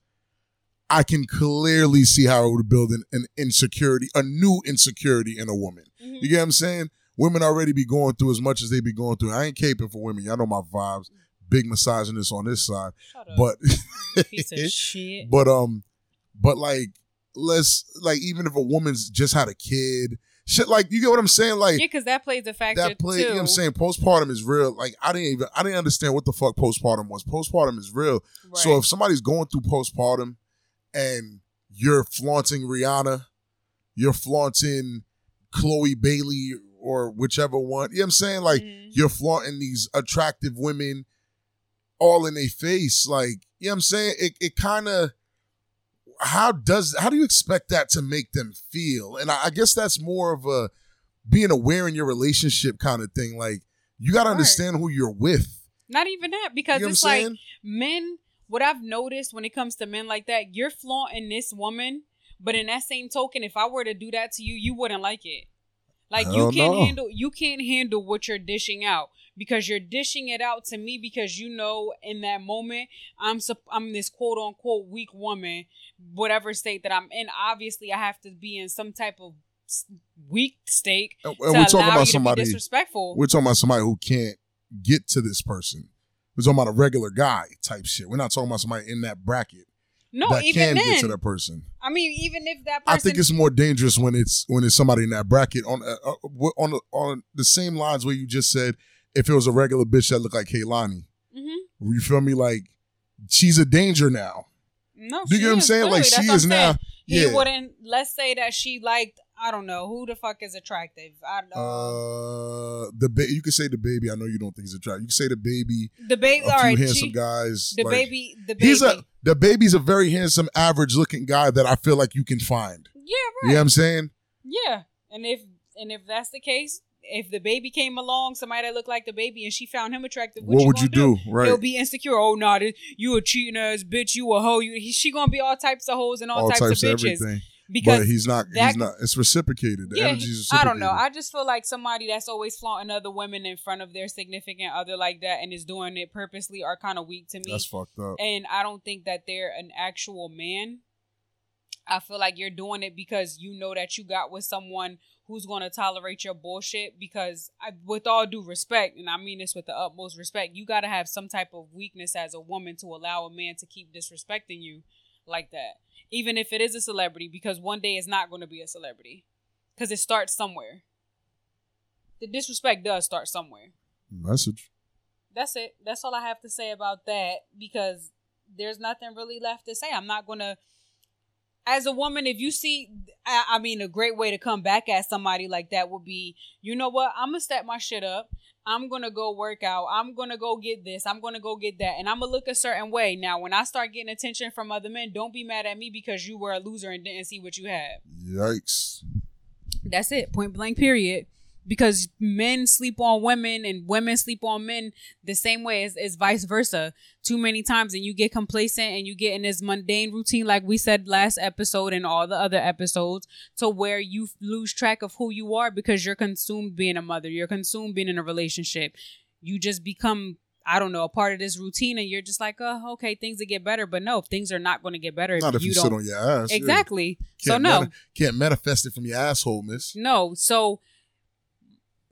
[SPEAKER 2] I can clearly see how it would build an, an insecurity, a new insecurity in a woman.
[SPEAKER 1] Mhm.
[SPEAKER 2] You get what I'm saying? Women already be going through as much as they be going through. I ain't caping for women. Y'all know my vibes. Big misogynist on this side.
[SPEAKER 1] Shut up,
[SPEAKER 2] But
[SPEAKER 1] piece of shit.
[SPEAKER 2] but um but like let's like even if a woman's just had a kid, shit like you get what I'm saying? Like
[SPEAKER 1] yeah, because that plays a factor
[SPEAKER 2] that you know what I'm saying? Postpartum is real. Like I didn't even I didn't understand what the fuck postpartum was. Postpartum is real. So if somebody's going through postpartum and you're flaunting Rihanna, you're flaunting Chloe Bailey or whichever one, you know what I'm saying? Like
[SPEAKER 1] Mhm.
[SPEAKER 2] you're flaunting these attractive women all in their face. Like, you know what I'm saying? It it kind of how does how do you expect that to make them feel? And I, I guess that's more of a being aware in your relationship kind of thing. Like you gotta understand who you're with.
[SPEAKER 1] not even that because
[SPEAKER 2] You know
[SPEAKER 1] it's like
[SPEAKER 2] saying?
[SPEAKER 1] men. What I've noticed when it comes to men like that, you're flaunting this woman, but in that same token, if I were to do that to you, you wouldn't like it. Like you can't
[SPEAKER 2] no.
[SPEAKER 1] handle you can't handle what you're dishing out because you're dishing it out to me because you know in that moment I'm I'm this quote unquote weak woman, whatever state that I'm in. Obviously, I have to be in some type of weak state
[SPEAKER 2] And, and we're talking about somebody.
[SPEAKER 1] disrespectful.
[SPEAKER 2] We're talking about somebody who can't get to this person. We're talking about a regular guy type shit. We're not talking about somebody in that bracket
[SPEAKER 1] no,
[SPEAKER 2] that
[SPEAKER 1] even
[SPEAKER 2] can
[SPEAKER 1] then.
[SPEAKER 2] get to that person.
[SPEAKER 1] I mean, even if that person
[SPEAKER 2] I think it's more dangerous when it's when it's somebody in that bracket on uh, uh, on on the same lines where you just said if it was a regular bitch that looked like Kehlani.
[SPEAKER 1] Mhm.
[SPEAKER 2] You feel me? Like she's a danger now.
[SPEAKER 1] No,
[SPEAKER 2] Do you get what I'm saying?
[SPEAKER 1] clearly.
[SPEAKER 2] Like
[SPEAKER 1] That's
[SPEAKER 2] she is now.
[SPEAKER 1] He
[SPEAKER 2] Yeah.
[SPEAKER 1] wouldn't. Let's say that she liked I don't know who the fuck is attractive. I don't know.
[SPEAKER 2] Uh, the ba- you can say the baby. I know you don't think he's attractive. You can say the baby.
[SPEAKER 1] the baby.
[SPEAKER 2] A
[SPEAKER 1] All right,
[SPEAKER 2] handsome
[SPEAKER 1] she-
[SPEAKER 2] guys.
[SPEAKER 1] the
[SPEAKER 2] like-
[SPEAKER 1] baby. The baby.
[SPEAKER 2] He's a the baby's a very handsome, average looking guy that I feel like you can find.
[SPEAKER 1] yeah, right.
[SPEAKER 2] You know what I'm saying?
[SPEAKER 1] Yeah, and if and if that's the case, if the baby came along, somebody that looked like the baby, and she found him attractive, what,
[SPEAKER 2] What, would you
[SPEAKER 1] gonna
[SPEAKER 2] do? Right.
[SPEAKER 1] He'll be insecure. Oh, nah, this- you a cheating ass bitch. You a hoe. You, he, she gonna be all types of hoes and all,
[SPEAKER 2] all
[SPEAKER 1] types,
[SPEAKER 2] types
[SPEAKER 1] of bitches
[SPEAKER 2] everything.
[SPEAKER 1] because
[SPEAKER 2] but he's not.
[SPEAKER 1] that-
[SPEAKER 2] he's not. It's reciprocated. The
[SPEAKER 1] yeah,
[SPEAKER 2] energy is
[SPEAKER 1] I don't know. I just feel like somebody that's always flaunting other women in front of their significant other like that and is doing it purposely are kind of weak to me.
[SPEAKER 2] That's fucked up.
[SPEAKER 1] and I don't think that they're an actual man. I feel like you're doing it because you know that you got with someone who's going to tolerate your bullshit. Because, I, with all due respect, and I mean this with the utmost respect, you got to have some type of weakness as a woman to allow a man to keep disrespecting you like that, even if it is a celebrity. Because one day it's not going to be a celebrity, because it starts somewhere. The disrespect does start somewhere
[SPEAKER 2] Message.
[SPEAKER 1] that's it. That's all I have to say about that because there's nothing really left to say. I'm not gonna. As a woman, if you see, I, I mean, a great way to come back at somebody like that would be, you know what? I'm gonna step my shit up. I'm gonna go work out. I'm gonna go get this. I'm gonna go get that, and I'm gonna look a certain way. Now, when I start getting attention from other men, don't be mad at me because you were a loser and didn't see what you had.
[SPEAKER 2] Yikes.
[SPEAKER 1] That's it. Point blank. Period. Because men sleep on women and women sleep on men the same way as, as vice versa. Too many times, and you get complacent and you get in this mundane routine, like we said last episode and all the other episodes, to where you lose track of who you are because you're consumed being a mother, you're consumed being in a relationship. You just become, I don't know, a part of this routine, and you're just like, oh, okay, things will get better. But no, things are not going to get better
[SPEAKER 2] Not if you,
[SPEAKER 1] you don't.
[SPEAKER 2] on your ass. yeah.
[SPEAKER 1] exactly. So no.
[SPEAKER 2] can't manifest it from your asshole, miss.
[SPEAKER 1] No. So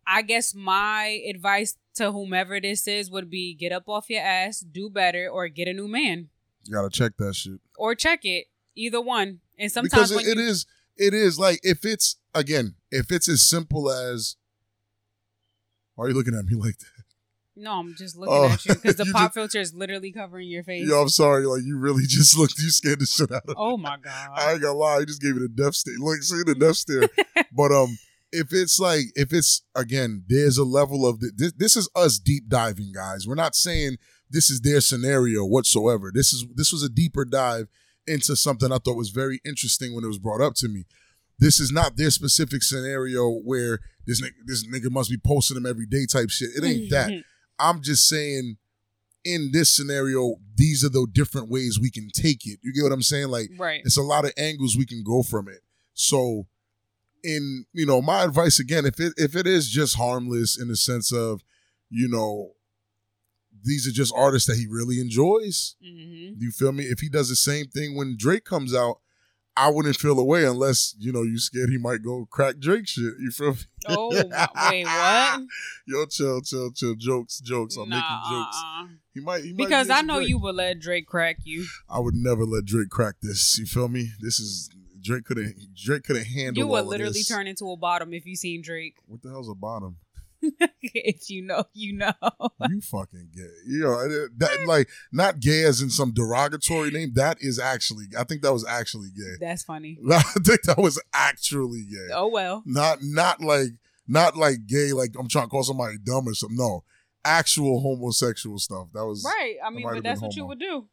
[SPEAKER 1] I guess my advice to whomever this is would be get up off your ass, do better, or get a new man.
[SPEAKER 2] You gotta check that shit.
[SPEAKER 1] Or check it. Either one. And sometimes
[SPEAKER 2] because
[SPEAKER 1] when
[SPEAKER 2] it, it
[SPEAKER 1] you,
[SPEAKER 2] is it is like if it's again if it's as simple as why are you looking at me like that
[SPEAKER 1] No, I'm just looking
[SPEAKER 2] Oh,
[SPEAKER 1] at you because the
[SPEAKER 2] you
[SPEAKER 1] pop
[SPEAKER 2] just-
[SPEAKER 1] filter is literally covering your face.
[SPEAKER 2] yo i'm sorry like you really just looked you scared the shit out of me
[SPEAKER 1] Oh my god.
[SPEAKER 2] i ain't gonna lie you just gave me the death stare look see the death stare but um if it's like if it's again there's a level of the, this, this is us deep diving guys. We're not saying this is their scenario whatsoever. This is this was a deeper dive into something i thought was very interesting when it was brought up to me. This is not their specific scenario where this nigga, this nigga must be posting them every day type shit. It ain't that. Mm-hmm. I'm just saying in this scenario these are the different ways we can take it. You get what i'm saying? Like
[SPEAKER 1] right.
[SPEAKER 2] it's a lot of angles we can go from it. So, in you know, my advice again, if it if it is just harmless in the sense of, you know, these are just artists that he really enjoys.
[SPEAKER 1] hmm
[SPEAKER 2] You feel me? If he does the same thing when Drake comes out, I wouldn't feel away unless you know you scared he might go crack Drake shit. You feel me?
[SPEAKER 1] Oh wait, what?
[SPEAKER 2] Yo, chill, chill, chill. Jokes, jokes. I'm
[SPEAKER 1] Nah,
[SPEAKER 2] making jokes. He might, he might
[SPEAKER 1] Because
[SPEAKER 2] be
[SPEAKER 1] I know
[SPEAKER 2] Drake.
[SPEAKER 1] you would let Drake crack you.
[SPEAKER 2] I would never let Drake crack this. You feel me? This is Drake could have Drake could have handled.
[SPEAKER 1] You would literally turn into a bottom if you seen Drake.
[SPEAKER 2] What the hell's a bottom?
[SPEAKER 1] if you know, you know.
[SPEAKER 2] You fucking gay. You know that like not gay as in some derogatory name. That is actually. I think that was actually gay.
[SPEAKER 1] That's funny.
[SPEAKER 2] I think that was actually gay.
[SPEAKER 1] Oh well.
[SPEAKER 2] Not not like not like gay. Like I'm trying to call somebody dumb or something. No, actual homosexual stuff. That was
[SPEAKER 1] Right. I mean, but that's what you would do.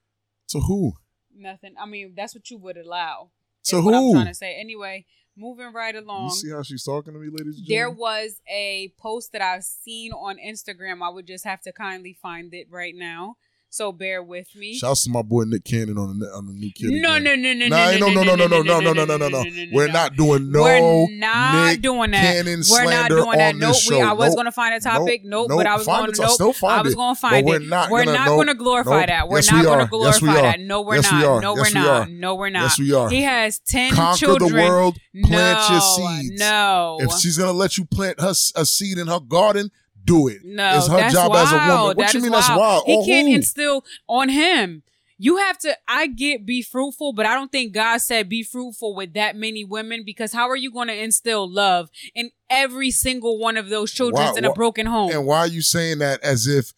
[SPEAKER 2] to who?
[SPEAKER 1] Nothing. I mean, that's what you would allow.
[SPEAKER 2] To
[SPEAKER 1] is what I'm
[SPEAKER 2] who?
[SPEAKER 1] trying to say. Anyway, moving right
[SPEAKER 2] You
[SPEAKER 1] along.
[SPEAKER 2] see how she's talking to me, ladies and
[SPEAKER 1] There was a post that I've seen on Instagram. I would just have to kindly find it right now. So bear with me.
[SPEAKER 2] Shouts to my boy Nick Cannon on the on the new kid.
[SPEAKER 1] No, no, no, no,
[SPEAKER 2] Nah,
[SPEAKER 1] no,
[SPEAKER 2] no, no, no, no, no, no, no, no, no, no. We're not doing no
[SPEAKER 1] We're not doing that.
[SPEAKER 2] Cannon
[SPEAKER 1] We're not doing that. Nope. We. I was
[SPEAKER 2] Nope.
[SPEAKER 1] gonna find a topic. Nope.
[SPEAKER 2] Nope.
[SPEAKER 1] But I was
[SPEAKER 2] Find
[SPEAKER 1] going
[SPEAKER 2] it.
[SPEAKER 1] to
[SPEAKER 2] I'll
[SPEAKER 1] nope.
[SPEAKER 2] still find
[SPEAKER 1] I was
[SPEAKER 2] it.
[SPEAKER 1] to find
[SPEAKER 2] But we're
[SPEAKER 1] it.
[SPEAKER 2] not
[SPEAKER 1] we're
[SPEAKER 2] gonna-
[SPEAKER 1] not to glorify that. We're not
[SPEAKER 2] we
[SPEAKER 1] going
[SPEAKER 2] are.
[SPEAKER 1] to glorify
[SPEAKER 2] Yes, we are.
[SPEAKER 1] that. No, we're not. No, we're
[SPEAKER 2] we
[SPEAKER 1] not. No, we're not.
[SPEAKER 2] Yes, we are.
[SPEAKER 1] He has ten
[SPEAKER 2] Conquer the world. Plant your
[SPEAKER 1] No,
[SPEAKER 2] seeds.
[SPEAKER 1] No.
[SPEAKER 2] If she's gonna let you plant her a seed in her garden, do it.
[SPEAKER 1] No,
[SPEAKER 2] it's her
[SPEAKER 1] that's
[SPEAKER 2] job
[SPEAKER 1] wild.
[SPEAKER 2] as a woman. What
[SPEAKER 1] That
[SPEAKER 2] you mean that's wild?
[SPEAKER 1] He
[SPEAKER 2] On
[SPEAKER 1] can't
[SPEAKER 2] who?
[SPEAKER 1] instill on him. You have to. I get be fruitful, but I don't think God said be fruitful with that many women because how are you going to instill love in every single one of those children in a broken home?
[SPEAKER 2] And why are you saying that as if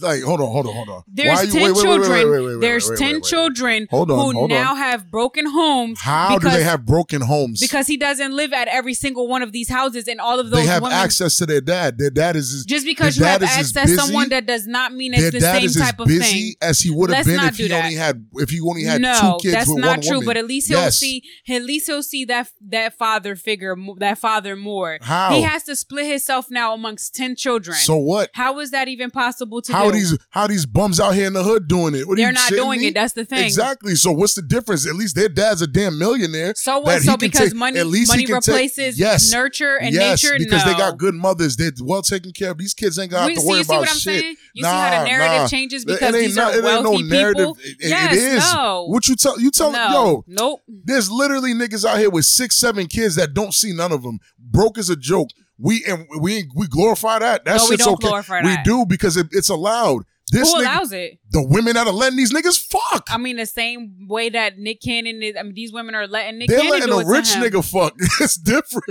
[SPEAKER 2] Like, hold on, hold on, hold on.
[SPEAKER 1] There's ten children. There's ten children who
[SPEAKER 2] hold on.
[SPEAKER 1] now have broken homes.
[SPEAKER 2] How do they have broken homes?
[SPEAKER 1] Because he doesn't live at every single one of these houses, and all of those
[SPEAKER 2] they have
[SPEAKER 1] women.
[SPEAKER 2] access to their dad. Their dad is as,
[SPEAKER 1] just because you have
[SPEAKER 2] dad is as
[SPEAKER 1] access to
[SPEAKER 2] busy-
[SPEAKER 1] someone that does not mean it's the same type of
[SPEAKER 2] busy
[SPEAKER 1] thing.
[SPEAKER 2] as he would have been if he
[SPEAKER 1] that.
[SPEAKER 2] only had if he only had
[SPEAKER 1] no,
[SPEAKER 2] two kids
[SPEAKER 1] that's not true.
[SPEAKER 2] woman.
[SPEAKER 1] But at least he'll
[SPEAKER 2] Yes.
[SPEAKER 1] see. At least he'll see that that father figure, that father more.
[SPEAKER 2] How?
[SPEAKER 1] He has to split himself now amongst ten children.
[SPEAKER 2] So what?
[SPEAKER 1] how is that even possible to
[SPEAKER 2] How
[SPEAKER 1] do?
[SPEAKER 2] these how these bums out here in the hood doing it? What
[SPEAKER 1] They're
[SPEAKER 2] you
[SPEAKER 1] not doing
[SPEAKER 2] me?
[SPEAKER 1] it. That's the thing.
[SPEAKER 2] Exactly. So what's the difference? At least their dad's a damn millionaire.
[SPEAKER 1] So what? So because
[SPEAKER 2] take-
[SPEAKER 1] money
[SPEAKER 2] at least
[SPEAKER 1] money
[SPEAKER 2] can take-
[SPEAKER 1] replaces
[SPEAKER 2] yes.
[SPEAKER 1] nurture and
[SPEAKER 2] yes,
[SPEAKER 1] nature.
[SPEAKER 2] because they got good mothers. They're well taken care of. These kids ain't got to
[SPEAKER 1] see,
[SPEAKER 2] worry
[SPEAKER 1] you see
[SPEAKER 2] about
[SPEAKER 1] what I'm
[SPEAKER 2] shit.
[SPEAKER 1] saying? You see how the
[SPEAKER 2] Nah,
[SPEAKER 1] narrative
[SPEAKER 2] nah.
[SPEAKER 1] changes
[SPEAKER 2] It
[SPEAKER 1] because
[SPEAKER 2] ain't
[SPEAKER 1] these
[SPEAKER 2] no-
[SPEAKER 1] are
[SPEAKER 2] it ain't no
[SPEAKER 1] people.
[SPEAKER 2] It- it-
[SPEAKER 1] yes,
[SPEAKER 2] it is.
[SPEAKER 1] no.
[SPEAKER 2] What you tell you tell
[SPEAKER 1] no.
[SPEAKER 2] yo,
[SPEAKER 1] nope.
[SPEAKER 2] there's literally niggas out here with six, seven kids that don't see none of them. Broke is a joke. We and we we glorify that. That
[SPEAKER 1] No, we
[SPEAKER 2] shit's okay. we
[SPEAKER 1] that.
[SPEAKER 2] do because it, it's allowed. This
[SPEAKER 1] Who
[SPEAKER 2] nigga,
[SPEAKER 1] allows it?
[SPEAKER 2] the women that are letting these niggas fuck.
[SPEAKER 1] I mean, the same way that Nick Cannon is. I mean, these women are letting Nick
[SPEAKER 2] They're
[SPEAKER 1] Cannon
[SPEAKER 2] letting a rich nigga fuck. It's different.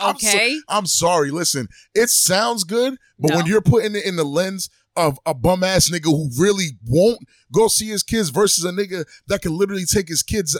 [SPEAKER 2] I'm so-
[SPEAKER 1] Okay.
[SPEAKER 2] I'm sorry. Listen, it sounds good, but when you're putting it in the lens of a bum ass nigga who really won't go see his kids versus a nigga that can literally take his kids.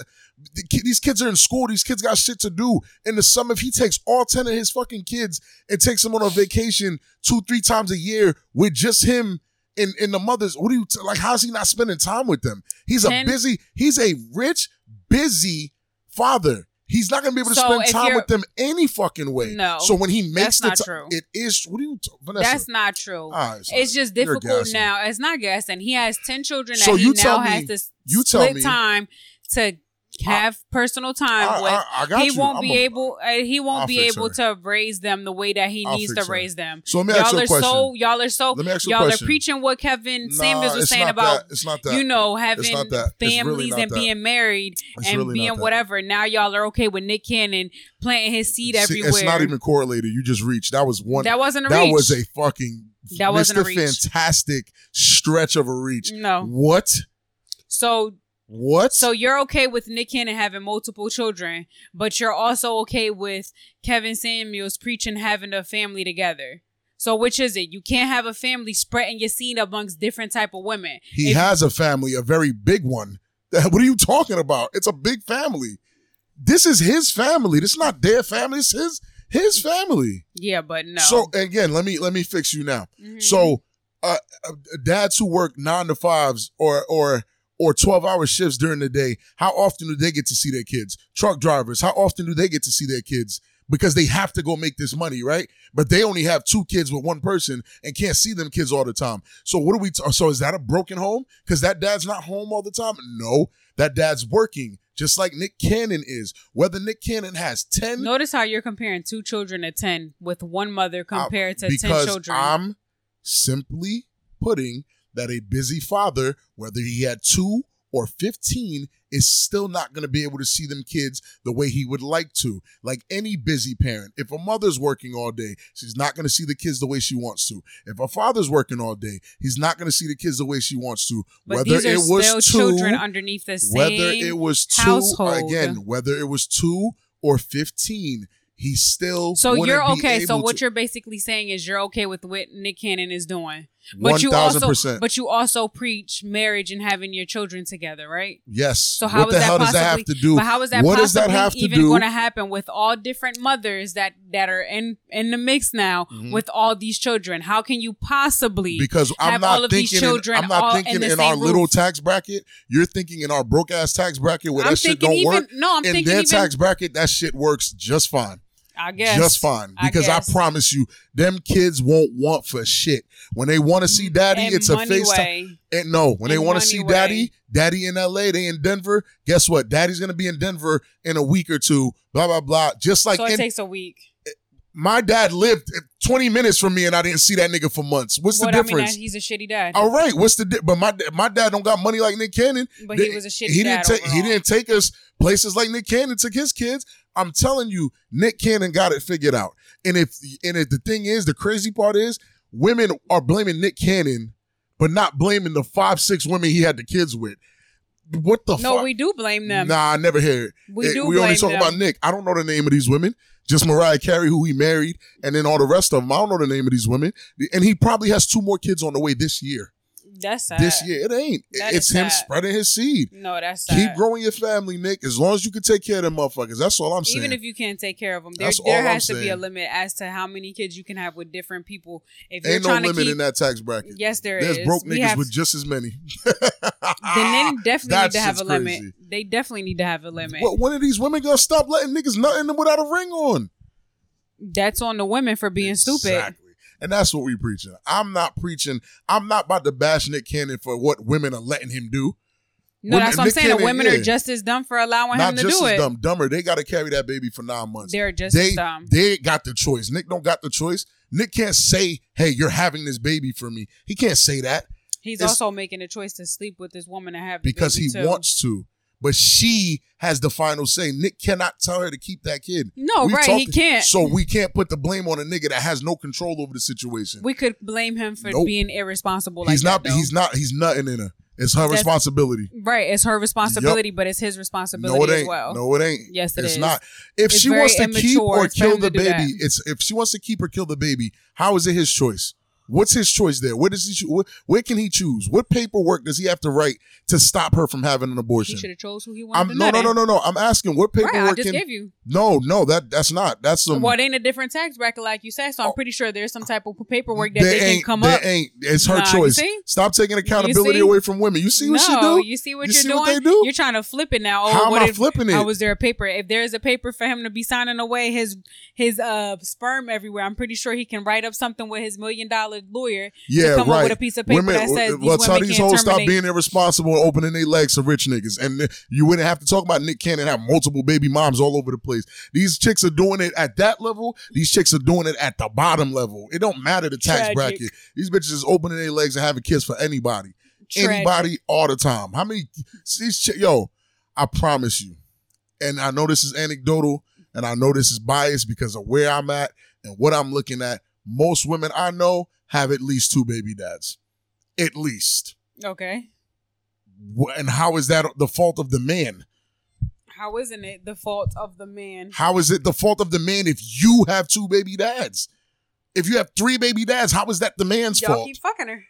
[SPEAKER 2] The These kids are in school. These kids got shit to do. In the summer, if he takes all 10 of his fucking kids and takes them on a vacation two, three times a year with just him and, and the mothers, what do you, t- like, how's he not spending time with them? He's a
[SPEAKER 1] Ten-
[SPEAKER 2] busy, he's a rich, busy father. He's not gonna be able to
[SPEAKER 1] So
[SPEAKER 2] spend
[SPEAKER 1] if
[SPEAKER 2] time
[SPEAKER 1] you're-
[SPEAKER 2] with them any fucking way.
[SPEAKER 1] No,
[SPEAKER 2] So when he makes
[SPEAKER 1] that's
[SPEAKER 2] the
[SPEAKER 1] not
[SPEAKER 2] ti-
[SPEAKER 1] true.
[SPEAKER 2] it is. What do you, t- Vanessa?
[SPEAKER 1] That's not true.
[SPEAKER 2] All right, sorry.
[SPEAKER 1] It's just
[SPEAKER 2] You're
[SPEAKER 1] difficult
[SPEAKER 2] gassing.
[SPEAKER 1] now. It's not guessing. He has ten children that
[SPEAKER 2] So
[SPEAKER 1] he
[SPEAKER 2] you
[SPEAKER 1] now
[SPEAKER 2] tell me-
[SPEAKER 1] has to s-
[SPEAKER 2] you tell
[SPEAKER 1] split
[SPEAKER 2] me-
[SPEAKER 1] time to have personal time
[SPEAKER 2] I,
[SPEAKER 1] with.
[SPEAKER 2] I, I got
[SPEAKER 1] he
[SPEAKER 2] you.
[SPEAKER 1] won't
[SPEAKER 2] I'm
[SPEAKER 1] be
[SPEAKER 2] a-
[SPEAKER 1] able. Uh, he won't
[SPEAKER 2] I'll
[SPEAKER 1] be able
[SPEAKER 2] her.
[SPEAKER 1] to raise them the way that he
[SPEAKER 2] I'll
[SPEAKER 1] needs to
[SPEAKER 2] her.
[SPEAKER 1] raise them.
[SPEAKER 2] So let me
[SPEAKER 1] y'all
[SPEAKER 2] you a
[SPEAKER 1] are so. Y'all are so.
[SPEAKER 2] Let me ask you
[SPEAKER 1] y'all are preaching what Kevin
[SPEAKER 2] Nah,
[SPEAKER 1] Samuels was saying about.
[SPEAKER 2] that. It's not that.
[SPEAKER 1] You know, having.
[SPEAKER 2] It's really
[SPEAKER 1] families and
[SPEAKER 2] that.
[SPEAKER 1] being married
[SPEAKER 2] It's
[SPEAKER 1] and
[SPEAKER 2] really
[SPEAKER 1] being whatever. Now y'all are okay with Nick Cannon planting his seed
[SPEAKER 2] See,
[SPEAKER 1] everywhere.
[SPEAKER 2] It's not even correlated. You just reached. That was one.
[SPEAKER 1] that wasn't a
[SPEAKER 2] that
[SPEAKER 1] reach.
[SPEAKER 2] was a fucking.
[SPEAKER 1] That wasn't a
[SPEAKER 2] Fantastic stretch of a reach.
[SPEAKER 1] no.
[SPEAKER 2] What?
[SPEAKER 1] So
[SPEAKER 2] What?
[SPEAKER 1] So you're okay with Nick Cannon having multiple children, but you're also okay with Kevin Samuels preaching having a family together. So which is it? You can't have a family spreading your seed amongst different type of women.
[SPEAKER 2] he
[SPEAKER 1] If-
[SPEAKER 2] has a family, a very big one. What are you talking about? It's a big family. This is his family. This is not their family. It's his his family.
[SPEAKER 1] Yeah, but no.
[SPEAKER 2] So again, let me let me fix you now.
[SPEAKER 1] Mhm.
[SPEAKER 2] So, uh, uh, dads who work nine to fives or or or twelve hour shifts during the day, how often do they get to see their kids? Truck drivers, how often do they get to see their kids? Because they have to go make this money, right? But they only have two kids with one person and can't see them kids all the time. So what do we? T- so is that a broken home? Because that dad's not home all the time. No, that dad's working, just like Nick Cannon is. Whether Nick Cannon has ten
[SPEAKER 1] Notice how you're comparing two children to ten with one mother compared to ten
[SPEAKER 2] because
[SPEAKER 1] children.
[SPEAKER 2] I'm simply putting that a busy father, whether he had two or 15, is still not going to be able to see them kids the way he would like to. Like any busy parent, if a mother's working all day, she's not going to see the kids the way she wants to. If a father's working all day, he's not going to see the kids the way she wants to.
[SPEAKER 1] but
[SPEAKER 2] whether it was
[SPEAKER 1] still
[SPEAKER 2] two,
[SPEAKER 1] children underneath the same.
[SPEAKER 2] whether it was two
[SPEAKER 1] household.
[SPEAKER 2] again, whether it was two or 15, he still
[SPEAKER 1] So you're okay. So what
[SPEAKER 2] to-
[SPEAKER 1] you're basically saying is you're okay with what Nick Cannon is doing, but you also
[SPEAKER 2] 1000%.
[SPEAKER 1] but you also preach marriage and having your children together, right?
[SPEAKER 2] Yes.
[SPEAKER 1] So how
[SPEAKER 2] what
[SPEAKER 1] is
[SPEAKER 2] the
[SPEAKER 1] that
[SPEAKER 2] hell does that have to do?
[SPEAKER 1] But how is that
[SPEAKER 2] what
[SPEAKER 1] possibly
[SPEAKER 2] does that have to
[SPEAKER 1] even
[SPEAKER 2] do?
[SPEAKER 1] going to happen with all different mothers that that are in in the mix now
[SPEAKER 2] Mhm.
[SPEAKER 1] with all these children? How can you possibly?
[SPEAKER 2] because I'm not
[SPEAKER 1] all of these
[SPEAKER 2] thinking.
[SPEAKER 1] children
[SPEAKER 2] in, I'm not thinking
[SPEAKER 1] in
[SPEAKER 2] in our
[SPEAKER 1] same
[SPEAKER 2] little tax bracket. You're thinking in our broke ass tax bracket where
[SPEAKER 1] I'm
[SPEAKER 2] that shit don't
[SPEAKER 1] even
[SPEAKER 2] work.
[SPEAKER 1] no. I'm
[SPEAKER 2] in
[SPEAKER 1] thinking
[SPEAKER 2] their
[SPEAKER 1] even.
[SPEAKER 2] tax bracket, that shit works just fine.
[SPEAKER 1] I guess
[SPEAKER 2] just fine. Because I,
[SPEAKER 1] guess.
[SPEAKER 2] promise you, them kids won't want for shit. When they want to see daddy,
[SPEAKER 1] In
[SPEAKER 2] it's a FaceTime. And no, when they want to see
[SPEAKER 1] way.
[SPEAKER 2] daddy, daddy in LA, they in Denver. Guess what? Daddy's gonna be in Denver in a week or two. Blah blah blah. Just like
[SPEAKER 1] so it
[SPEAKER 2] in-
[SPEAKER 1] takes a week.
[SPEAKER 2] my dad lived 20 minutes from me, and I didn't see that nigga for months. What's
[SPEAKER 1] What
[SPEAKER 2] the
[SPEAKER 1] I mean,
[SPEAKER 2] difference?
[SPEAKER 1] he's a shitty dad,
[SPEAKER 2] All right, what's the di- but my my dad don't got money like Nick Cannon.
[SPEAKER 1] but he was a shitty
[SPEAKER 2] he
[SPEAKER 1] dad.
[SPEAKER 2] didn't take he didn't take us places like Nick Cannon took his kids. I'm telling you, Nick Cannon got it figured out. And if and if the thing is, the crazy part is, women are blaming Nick Cannon, but not blaming the five six women he had the kids with. What the fuck?
[SPEAKER 1] No,
[SPEAKER 2] fuck?
[SPEAKER 1] we do blame them.
[SPEAKER 2] Nah, I never hear it.
[SPEAKER 1] we
[SPEAKER 2] Eh,
[SPEAKER 1] do
[SPEAKER 2] we only talk
[SPEAKER 1] them.
[SPEAKER 2] about Nick. I don't know the name of these women. Just Mariah Carey, who he married, and then all the rest of them. I don't know the name of these women. And he probably has two more kids on the way this year.
[SPEAKER 1] That's sad.
[SPEAKER 2] This year, it ain't.
[SPEAKER 1] That
[SPEAKER 2] it's him
[SPEAKER 1] sad.
[SPEAKER 2] spreading his seed.
[SPEAKER 1] No, that's sad.
[SPEAKER 2] Keep growing your family, Nick. As long as you can take care of them motherfuckers. That's all I'm saying.
[SPEAKER 1] Even if you can't take care of them, there, there
[SPEAKER 2] all I'm
[SPEAKER 1] has to be a limit as to how many kids you can have with different people. If you're
[SPEAKER 2] ain't no limit
[SPEAKER 1] keep,
[SPEAKER 2] in that tax bracket.
[SPEAKER 1] yes, there
[SPEAKER 2] There's
[SPEAKER 1] is.
[SPEAKER 2] broke
[SPEAKER 1] We
[SPEAKER 2] niggas
[SPEAKER 1] have-
[SPEAKER 2] with just as many.
[SPEAKER 1] then they definitely need to have a limit.
[SPEAKER 2] crazy.
[SPEAKER 1] They definitely need to have a limit.
[SPEAKER 2] What, when are these women gonna stop letting niggas nut in them without a ring on?
[SPEAKER 1] That's on the women for being stupid.
[SPEAKER 2] And that's what we preaching. I'm not preaching. I'm not about to bash Nick Cannon for what women are letting him do.
[SPEAKER 1] No,
[SPEAKER 2] Women-
[SPEAKER 1] that's what I'm saying.
[SPEAKER 2] Cannon,
[SPEAKER 1] women
[SPEAKER 2] yeah.
[SPEAKER 1] are just as dumb for allowing him to
[SPEAKER 2] just
[SPEAKER 1] do
[SPEAKER 2] as
[SPEAKER 1] it.
[SPEAKER 2] dumb, dumber. They got to carry that baby for nine months.
[SPEAKER 1] They're just
[SPEAKER 2] they
[SPEAKER 1] as dumb.
[SPEAKER 2] they got the choice. Nick don't got the choice. Nick can't say, "Hey, you're having this baby for me." He can't say that
[SPEAKER 1] He's
[SPEAKER 2] it's-
[SPEAKER 1] also making a choice to sleep with this woman and have
[SPEAKER 2] because he
[SPEAKER 1] too.
[SPEAKER 2] wants to. But she has the final say. Nick cannot tell her to keep that kid.
[SPEAKER 1] No,
[SPEAKER 2] We
[SPEAKER 1] right? He can't.
[SPEAKER 2] So we can't put the blame on a nigga that has no control over the situation.
[SPEAKER 1] we could blame him for
[SPEAKER 2] Nope.
[SPEAKER 1] being irresponsible. Like
[SPEAKER 2] he's not.
[SPEAKER 1] That,
[SPEAKER 2] he's not. He's nothing in her. It's her
[SPEAKER 1] That's-
[SPEAKER 2] responsibility.
[SPEAKER 1] right. It's her responsibility, but it's his responsibility
[SPEAKER 2] No, it
[SPEAKER 1] as
[SPEAKER 2] ain't.
[SPEAKER 1] well.
[SPEAKER 2] No, it ain't.
[SPEAKER 1] Yes, it
[SPEAKER 2] it's
[SPEAKER 1] is.
[SPEAKER 2] not. If
[SPEAKER 1] It's
[SPEAKER 2] she wants to keep or kill the baby, it's if she wants to keep or kill the baby. How is it his choice? What's his choice there? Where does he? choo- Where, where can he choose? What paperwork does he have to write to stop her from having an
[SPEAKER 1] He
[SPEAKER 2] abortion?
[SPEAKER 1] should have chose who he wanted
[SPEAKER 2] I'm
[SPEAKER 1] to
[SPEAKER 2] no, no, no, no, no. I'm asking what paperwork.
[SPEAKER 1] Right, I just
[SPEAKER 2] can.
[SPEAKER 1] gave you.
[SPEAKER 2] No, no, that that's not. That's some.
[SPEAKER 1] well, it ain't a different tax bracket like you said, so I'm
[SPEAKER 2] Oh.
[SPEAKER 1] pretty sure there's some type of paperwork that they can come up.
[SPEAKER 2] ain't. It's her
[SPEAKER 1] Nah,
[SPEAKER 2] choice. Stop taking accountability away from women. You see what she
[SPEAKER 1] no,
[SPEAKER 2] do?
[SPEAKER 1] you see what
[SPEAKER 2] You
[SPEAKER 1] are
[SPEAKER 2] see
[SPEAKER 1] doing.
[SPEAKER 2] what they do?
[SPEAKER 1] You're trying to flip it now. Oh,
[SPEAKER 2] How am
[SPEAKER 1] what
[SPEAKER 2] I
[SPEAKER 1] if-
[SPEAKER 2] flipping it?
[SPEAKER 1] How was there a paper? If there's a paper for him to be signing away his his uh sperm everywhere, I'm pretty sure he can write up something with his million dollar lawyer
[SPEAKER 2] Yeah,
[SPEAKER 1] to come
[SPEAKER 2] right.
[SPEAKER 1] up with a piece of paper that says these
[SPEAKER 2] well, tell
[SPEAKER 1] women
[SPEAKER 2] these
[SPEAKER 1] can't
[SPEAKER 2] hoes stop being irresponsible and opening their legs to rich niggas. And you wouldn't have to talk about Nick Cannon have multiple baby moms all over the place. These chicks are doing it at that level. These chicks are doing it at the bottom level. It don't matter the tax
[SPEAKER 1] Tragic.
[SPEAKER 2] bracket. These bitches is opening their legs and having kids for anybody.
[SPEAKER 1] Tragic.
[SPEAKER 2] Anybody all the time. How many these chi- yo, I promise you. And I know this is anecdotal and I know this is biased because of where I'm at and what I'm looking at. Most women I know have at least two baby dads. At least.
[SPEAKER 1] Okay.
[SPEAKER 2] And how is that the fault of the man?
[SPEAKER 1] How isn't it the fault of the man?
[SPEAKER 2] How is it the fault of the man if you have two baby dads? If you have three baby dads, how is that the man's fault?
[SPEAKER 1] Y'all keep fucking her.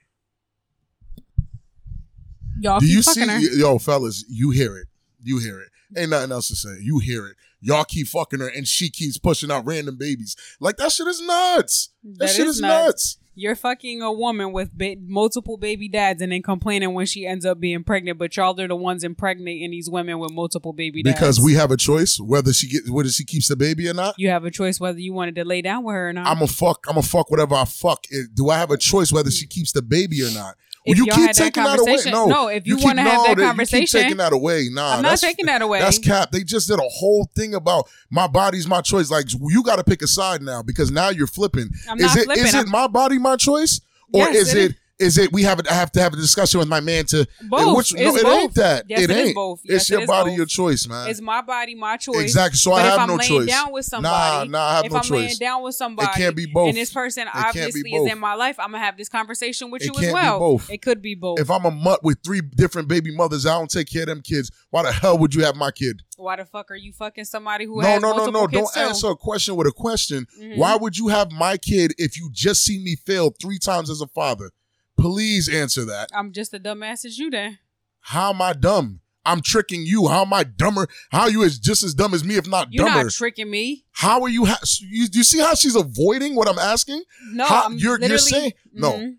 [SPEAKER 1] Y'all
[SPEAKER 2] Do
[SPEAKER 1] keep
[SPEAKER 2] you
[SPEAKER 1] fucking
[SPEAKER 2] see,
[SPEAKER 1] her.
[SPEAKER 2] yo, fellas? You hear it. You hear it. Ain't nothing else to say. You hear it. Y'all keep fucking her, and she keeps pushing out random babies. Like that shit is nuts. That,
[SPEAKER 1] That
[SPEAKER 2] shit
[SPEAKER 1] is
[SPEAKER 2] is
[SPEAKER 1] nuts.
[SPEAKER 2] nuts.
[SPEAKER 1] You're fucking a woman with ba- multiple baby dads and then complaining when she ends up being pregnant, but y'all are the ones impregnating these women with multiple baby dads.
[SPEAKER 2] Because we have a choice whether she get whether she keeps the baby or not.
[SPEAKER 1] you have a choice whether you wanted to lay down with her or not.
[SPEAKER 2] I'm a fuck. I'm a fuck whatever I fuck. Eh, do I have a choice whether she keeps the baby or not?
[SPEAKER 1] If
[SPEAKER 2] you keep
[SPEAKER 1] that
[SPEAKER 2] taking that away. No,
[SPEAKER 1] no, if you
[SPEAKER 2] keep-
[SPEAKER 1] wanna have that
[SPEAKER 2] that-
[SPEAKER 1] conversation-
[SPEAKER 2] taking that away. Nah,
[SPEAKER 1] I'm not taking that away.
[SPEAKER 2] That's cap. They just did a whole thing about my body's my choice. Like you got to pick a side now because now you're flipping.
[SPEAKER 1] I'm
[SPEAKER 2] is
[SPEAKER 1] not
[SPEAKER 2] it
[SPEAKER 1] flipping.
[SPEAKER 2] is it
[SPEAKER 1] I'm-
[SPEAKER 2] my body my choice or
[SPEAKER 1] Yes,
[SPEAKER 2] is
[SPEAKER 1] it
[SPEAKER 2] it is it we have I have to have a discussion with my man to
[SPEAKER 1] Both.
[SPEAKER 2] Which, no, it
[SPEAKER 1] both.
[SPEAKER 2] ain't that.
[SPEAKER 1] Yes,
[SPEAKER 2] it
[SPEAKER 1] it
[SPEAKER 2] ain't.
[SPEAKER 1] both.
[SPEAKER 2] It's
[SPEAKER 1] Yes, it
[SPEAKER 2] your
[SPEAKER 1] is
[SPEAKER 2] body,
[SPEAKER 1] both.
[SPEAKER 2] your choice, man.
[SPEAKER 1] It's my body, my choice.
[SPEAKER 2] Exactly. So I have
[SPEAKER 1] if I'm
[SPEAKER 2] no
[SPEAKER 1] laying
[SPEAKER 2] choice.
[SPEAKER 1] down with
[SPEAKER 2] Nah,
[SPEAKER 1] somebody,
[SPEAKER 2] nah, I have
[SPEAKER 1] if
[SPEAKER 2] no
[SPEAKER 1] I'm laying down with somebody, it
[SPEAKER 2] can't be both.
[SPEAKER 1] and this person
[SPEAKER 2] It
[SPEAKER 1] obviously is in my life, I'm gonna have this conversation with
[SPEAKER 2] It
[SPEAKER 1] you as well.
[SPEAKER 2] both.
[SPEAKER 1] It could be both.
[SPEAKER 2] if I'm a mutt with three different baby mothers, I don't take care of them kids. Why the hell would you have my kid?
[SPEAKER 1] Why the fuck are you fucking somebody who
[SPEAKER 2] no,
[SPEAKER 1] has
[SPEAKER 2] no, no, no. Don't
[SPEAKER 1] too?
[SPEAKER 2] answer a question with a question.
[SPEAKER 1] Mhm.
[SPEAKER 2] Why would you have my kid if you just see me fail three times as a father? Please answer that.
[SPEAKER 1] I'm just a dumbass as you then.
[SPEAKER 2] How am I dumb? I'm tricking you. How am I dumber? How are you as just as dumb as me, if not
[SPEAKER 1] You're
[SPEAKER 2] dumber?
[SPEAKER 1] not tricking me.
[SPEAKER 2] how are you? Ha- you? Do you see how she's avoiding what I'm asking?
[SPEAKER 1] No,
[SPEAKER 2] How-
[SPEAKER 1] I'm
[SPEAKER 2] you're- you're saying- no.
[SPEAKER 1] Mhm,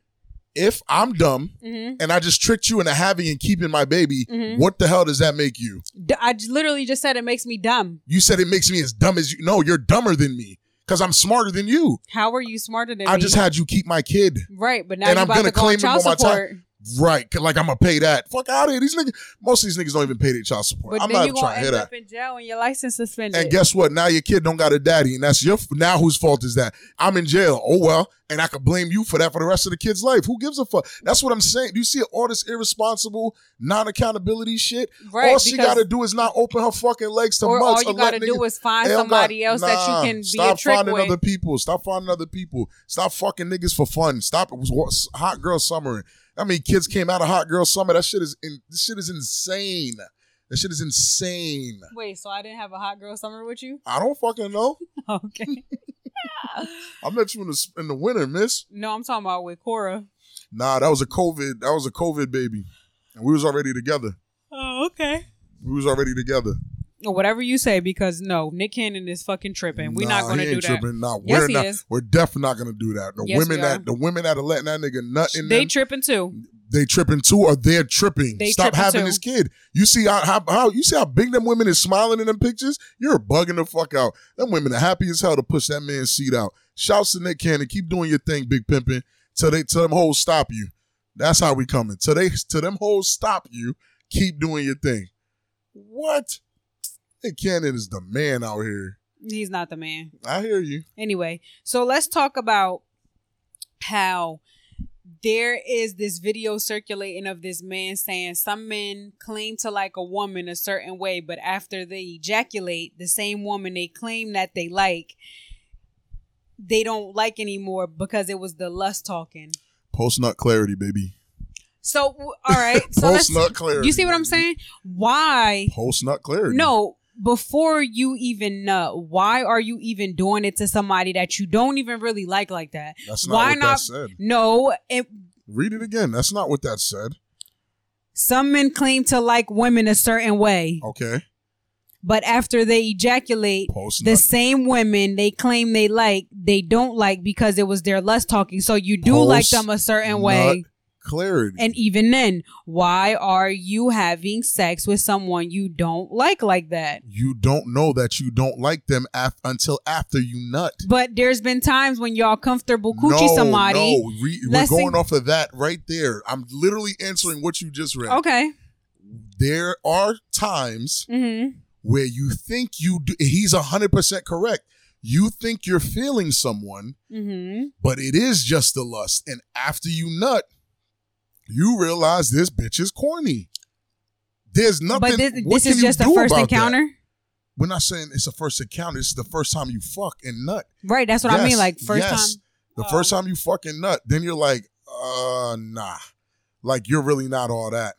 [SPEAKER 2] If I'm dumb
[SPEAKER 1] mhm.
[SPEAKER 2] and I just tricked you into having and keeping my baby,
[SPEAKER 1] Mhm.
[SPEAKER 2] what the hell does that make you?
[SPEAKER 1] I literally just said it makes me dumb.
[SPEAKER 2] You said it makes me as dumb as you. No, you're dumber than me because I'm smarter than you.
[SPEAKER 1] How are you smarter than me?
[SPEAKER 2] I
[SPEAKER 1] me?
[SPEAKER 2] just had you keep my kid.
[SPEAKER 1] right, but now
[SPEAKER 2] and
[SPEAKER 1] you're
[SPEAKER 2] I'm
[SPEAKER 1] about
[SPEAKER 2] gonna
[SPEAKER 1] to
[SPEAKER 2] claim him on my time.
[SPEAKER 1] support.
[SPEAKER 2] Right. Like I'm gonna pay that. Fuck out of here. These niggas most of these niggas don't even pay their child support.
[SPEAKER 1] But
[SPEAKER 2] I'm
[SPEAKER 1] then
[SPEAKER 2] not
[SPEAKER 1] you're
[SPEAKER 2] even
[SPEAKER 1] gonna
[SPEAKER 2] trying to
[SPEAKER 1] end
[SPEAKER 2] hear
[SPEAKER 1] up
[SPEAKER 2] that.
[SPEAKER 1] in jail and your license suspended.
[SPEAKER 2] And guess what? Now your kid don't got a daddy, and that's your now whose fault is that? I'm in jail. Oh well, and I could blame you for that for the rest of the kid's life. Who gives a fuck? That's what I'm saying. Do you see all this irresponsible, non-accountability shit?
[SPEAKER 1] right,
[SPEAKER 2] all she gotta do is not open her fucking legs to
[SPEAKER 1] or all you gotta do is find somebody
[SPEAKER 2] got-
[SPEAKER 1] else that you can be
[SPEAKER 2] stop
[SPEAKER 1] a trick
[SPEAKER 2] finding
[SPEAKER 1] with.
[SPEAKER 2] other people. Stop finding other people. Stop fucking niggas for fun. Stop it was hot girl summer. I mean, kids came out of hot girl summer. That shit is in, this shit is insane. That shit is insane.
[SPEAKER 1] Wait, so I didn't have a hot girl summer with you?
[SPEAKER 2] I don't fucking know.
[SPEAKER 1] Okay.
[SPEAKER 2] I met you in the in the winter, miss.
[SPEAKER 1] no, I'm talking about with Cora.
[SPEAKER 2] Nah, that was a COVID. That was a COVID baby, and we was already together.
[SPEAKER 1] Oh, okay.
[SPEAKER 2] We was already together.
[SPEAKER 1] Or whatever you say, because no, Nick Cannon is fucking tripping. We're not gonna
[SPEAKER 2] he
[SPEAKER 1] do
[SPEAKER 2] ain't
[SPEAKER 1] that.
[SPEAKER 2] Tripping. Nah,
[SPEAKER 1] Yes,
[SPEAKER 2] we're
[SPEAKER 1] he
[SPEAKER 2] not.
[SPEAKER 1] is.
[SPEAKER 2] We're definitely not gonna do that. The
[SPEAKER 1] Yes,
[SPEAKER 2] women
[SPEAKER 1] we
[SPEAKER 2] that
[SPEAKER 1] are.
[SPEAKER 2] the women that are letting that nigga nut in
[SPEAKER 1] They
[SPEAKER 2] them,
[SPEAKER 1] tripping too.
[SPEAKER 2] They tripping too, or they're tripping.
[SPEAKER 1] They
[SPEAKER 2] Stop
[SPEAKER 1] tripping
[SPEAKER 2] having
[SPEAKER 1] too.
[SPEAKER 2] this kid. You see how, how how you see how big them women is smiling in them pictures. You're bugging the fuck out. Them women are happy as hell to push that man's seat out. Shouts to Nick Cannon. Keep doing your thing, big pimping. Till they till them hoes stop you. That's how we coming. Till they till them hoes stop you. Keep doing your thing. What? Nick Cannon is the man out here.
[SPEAKER 1] He's not the man.
[SPEAKER 2] I hear you.
[SPEAKER 1] Anyway, so let's talk about how there is this video circulating of this man saying some men claim to like a woman a certain way, but after they ejaculate, the same woman they claim that they like, they don't like anymore because it was the lust talking.
[SPEAKER 2] Post nut clarity, baby.
[SPEAKER 1] So, all right. So
[SPEAKER 2] Post nut clarity.
[SPEAKER 1] you see what I'm saying? Why?
[SPEAKER 2] Post nut clarity.
[SPEAKER 1] No, before you even nut, why are you even doing it to somebody that you don't even really like like that?
[SPEAKER 2] that's not
[SPEAKER 1] why
[SPEAKER 2] what
[SPEAKER 1] not-
[SPEAKER 2] that said.
[SPEAKER 1] No, it,
[SPEAKER 2] Read it again. That's not what that said.
[SPEAKER 1] some men claim to like women a certain way,
[SPEAKER 2] Okay.
[SPEAKER 1] but after they ejaculate,
[SPEAKER 2] Post
[SPEAKER 1] the same women they claim they like, they don't like because it was their lust talking. So you do like them a certain way.
[SPEAKER 2] Clarity.
[SPEAKER 1] And even then, why are you having sex with someone you don't like like that?
[SPEAKER 2] you don't know that you don't like them af- until after you nut.
[SPEAKER 1] But there's been times when y'all comfortable coochie
[SPEAKER 2] no,
[SPEAKER 1] somebody.
[SPEAKER 2] No, Re- we're going off of that right there. I'm literally answering what you just read.
[SPEAKER 1] Okay.
[SPEAKER 2] There are times
[SPEAKER 1] Mm-hmm.
[SPEAKER 2] where you think you do, he's 100% correct. You think you're feeling someone,
[SPEAKER 1] Mm-hmm.
[SPEAKER 2] but it is just the lust. And after you nut, you realize this bitch is corny. There's nothing.
[SPEAKER 1] But this, this is just a first
[SPEAKER 2] about that?
[SPEAKER 1] encounter.
[SPEAKER 2] We're not saying it's a first encounter. It's the first time you fuck and nut.
[SPEAKER 1] Right. That's what I mean. Like first
[SPEAKER 2] yes.
[SPEAKER 1] time.
[SPEAKER 2] The
[SPEAKER 1] Oh.
[SPEAKER 2] first time you fucking nut, then you're like, uh, nah. Like you're really not all that.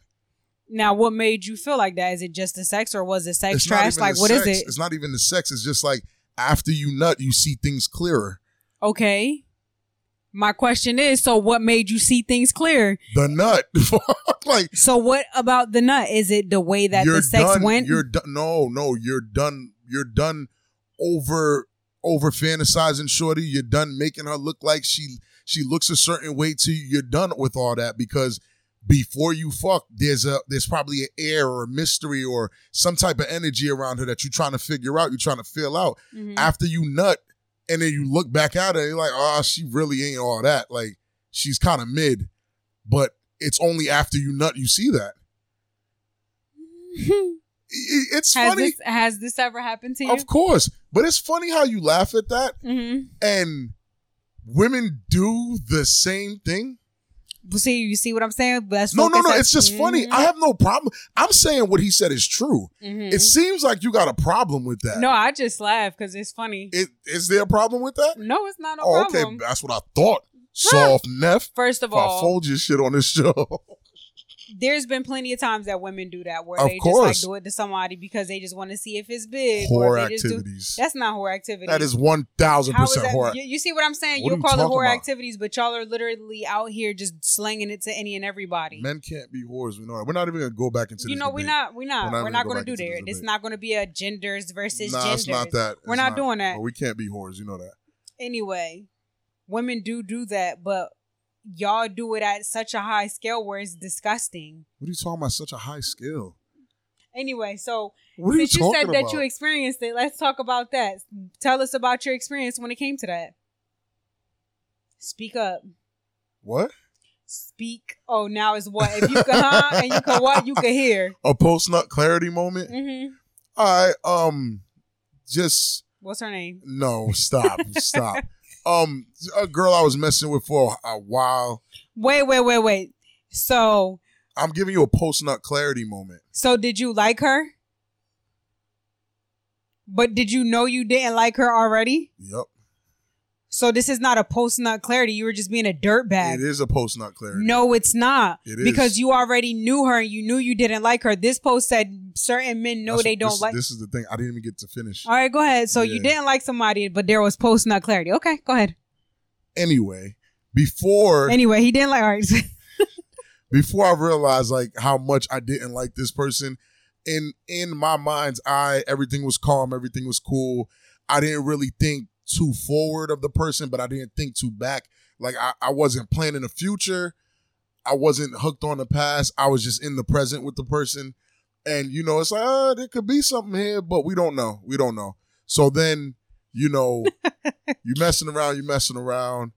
[SPEAKER 1] Now, what made you feel like that? Is it just the sex or was it sex
[SPEAKER 2] It's
[SPEAKER 1] trash? Like, what is
[SPEAKER 2] sex.
[SPEAKER 1] it?
[SPEAKER 2] It's not even the sex. It's just like after you nut, you see things clearer.
[SPEAKER 1] Okay. My question is so what made you see things clear?
[SPEAKER 2] The nut, like
[SPEAKER 1] So, what about the nut? Is it the way that the sex
[SPEAKER 2] done.
[SPEAKER 1] went?
[SPEAKER 2] You're done. No, no, you're done. You're done over over fantasizing shorty. You're done making her look like she she looks a certain way to you. You're done with all that because before you fuck, there's a there's probably an air or a mystery or some type of energy around her that you're trying to figure out. You're trying to fill out.
[SPEAKER 1] Mhm.
[SPEAKER 2] After you nut, and then you look back at her, and you're like, oh, she really ain't all that. Like she's kind of mid, but it's only after you nut you see that. It's
[SPEAKER 1] has
[SPEAKER 2] funny.
[SPEAKER 1] this has this ever happened to you?
[SPEAKER 2] Of course. But it's funny how you laugh at that
[SPEAKER 1] hmm
[SPEAKER 2] and women do the same thing.
[SPEAKER 1] See, you see what I'm saying? Let's
[SPEAKER 2] No, no, no.
[SPEAKER 1] at-
[SPEAKER 2] It's just funny.
[SPEAKER 1] Mhm.
[SPEAKER 2] I have no problem. I'm saying what he said is true.
[SPEAKER 1] Mhm.
[SPEAKER 2] It seems like you got a problem with that.
[SPEAKER 1] no, I just laugh because it's funny.
[SPEAKER 2] It, is there a problem with that?
[SPEAKER 1] no, it's not no
[SPEAKER 2] oh, okay. That's what I thought. Soft Neff.
[SPEAKER 1] First of
[SPEAKER 2] all, I fold your shit on this show.
[SPEAKER 1] there's been plenty of times that women do that where
[SPEAKER 2] Of
[SPEAKER 1] they
[SPEAKER 2] course.
[SPEAKER 1] just like do it to somebody because they just want to see if it's big
[SPEAKER 2] Whore
[SPEAKER 1] just do.
[SPEAKER 2] activities.
[SPEAKER 1] That's not whore activity.
[SPEAKER 2] That is 1000%
[SPEAKER 1] How is that?
[SPEAKER 2] whore.
[SPEAKER 1] You, you see what I'm saying?
[SPEAKER 2] What
[SPEAKER 1] You'll
[SPEAKER 2] you
[SPEAKER 1] call it whore
[SPEAKER 2] about?
[SPEAKER 1] activities, but y'all are literally out here just slanging it to any and everybody.
[SPEAKER 2] Men can't be whores. We know that. We're not even going to go back into
[SPEAKER 1] you know, we're not, we're not,
[SPEAKER 2] We're not
[SPEAKER 1] we're not
[SPEAKER 2] gonna
[SPEAKER 1] going
[SPEAKER 2] go
[SPEAKER 1] to do
[SPEAKER 2] that.
[SPEAKER 1] It's not going to be a genders versus
[SPEAKER 2] Nah,
[SPEAKER 1] genders.
[SPEAKER 2] it's not that.
[SPEAKER 1] We're
[SPEAKER 2] It's
[SPEAKER 1] not doing that.
[SPEAKER 2] We can't be whores. You know that.
[SPEAKER 1] Anyway, women do do that, but y'all do it at such a high scale where it's disgusting.
[SPEAKER 2] What are you talking about? Such a high scale.
[SPEAKER 1] Anyway, so
[SPEAKER 2] What are you
[SPEAKER 1] you, said
[SPEAKER 2] about?
[SPEAKER 1] that you experienced it, let's talk about that. Tell us about your experience when it came to that. Speak up.
[SPEAKER 2] what?
[SPEAKER 1] Speak. Oh, now it's what? If you can huh and you can what? You can hear.
[SPEAKER 2] A post nut clarity moment.
[SPEAKER 1] Mm-hmm.
[SPEAKER 2] All right. Um, just
[SPEAKER 1] What's her name?
[SPEAKER 2] no. Stop. stop. Um, a girl I was messing with for a while.
[SPEAKER 1] Wait, wait, wait, wait. So,
[SPEAKER 2] I'm giving you a post nut clarity moment.
[SPEAKER 1] so did you like her? But did you know you didn't like her already?
[SPEAKER 2] Yep.
[SPEAKER 1] So this is not a post nut clarity. You were just being a dirtbag.
[SPEAKER 2] It is a post nut clarity.
[SPEAKER 1] No, it's not.
[SPEAKER 2] It is.
[SPEAKER 1] Because you already knew her and you knew you didn't like her. This post said certain men know
[SPEAKER 2] That's
[SPEAKER 1] they
[SPEAKER 2] what-
[SPEAKER 1] don't
[SPEAKER 2] this,
[SPEAKER 1] like.
[SPEAKER 2] This is the thing. I didn't even get to finish.
[SPEAKER 1] All right, go ahead. So you didn't like somebody, but there was post nut clarity. Okay, go ahead.
[SPEAKER 2] Anyway, before
[SPEAKER 1] Anyway, he didn't like. All right.
[SPEAKER 2] before I realized like how much I didn't like this person, in in my mind's eye, everything was calm, everything was cool. I didn't really think too forward of the person, but I didn't think too back. Like I, I wasn't planning the future. I wasn't hooked on the past. I was just in the present with the person. And you know, it's like, oh, there could be something here, but we don't know. We don't know. So then, you know, you messing around, you messing around.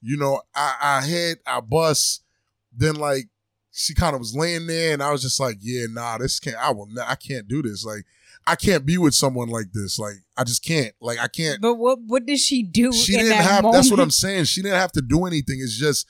[SPEAKER 2] You know, I, I hit, I bust. Then like she kind of was laying there, and I was just like, yeah, nah, this can't. I will. Not, I can't do this. Like, I can't be with someone like this. Like, I just can't. Like, I can't.
[SPEAKER 1] but what what did she do
[SPEAKER 2] She didn't
[SPEAKER 1] that
[SPEAKER 2] have.
[SPEAKER 1] moment?
[SPEAKER 2] That's what I'm saying. She didn't have to do anything. It's just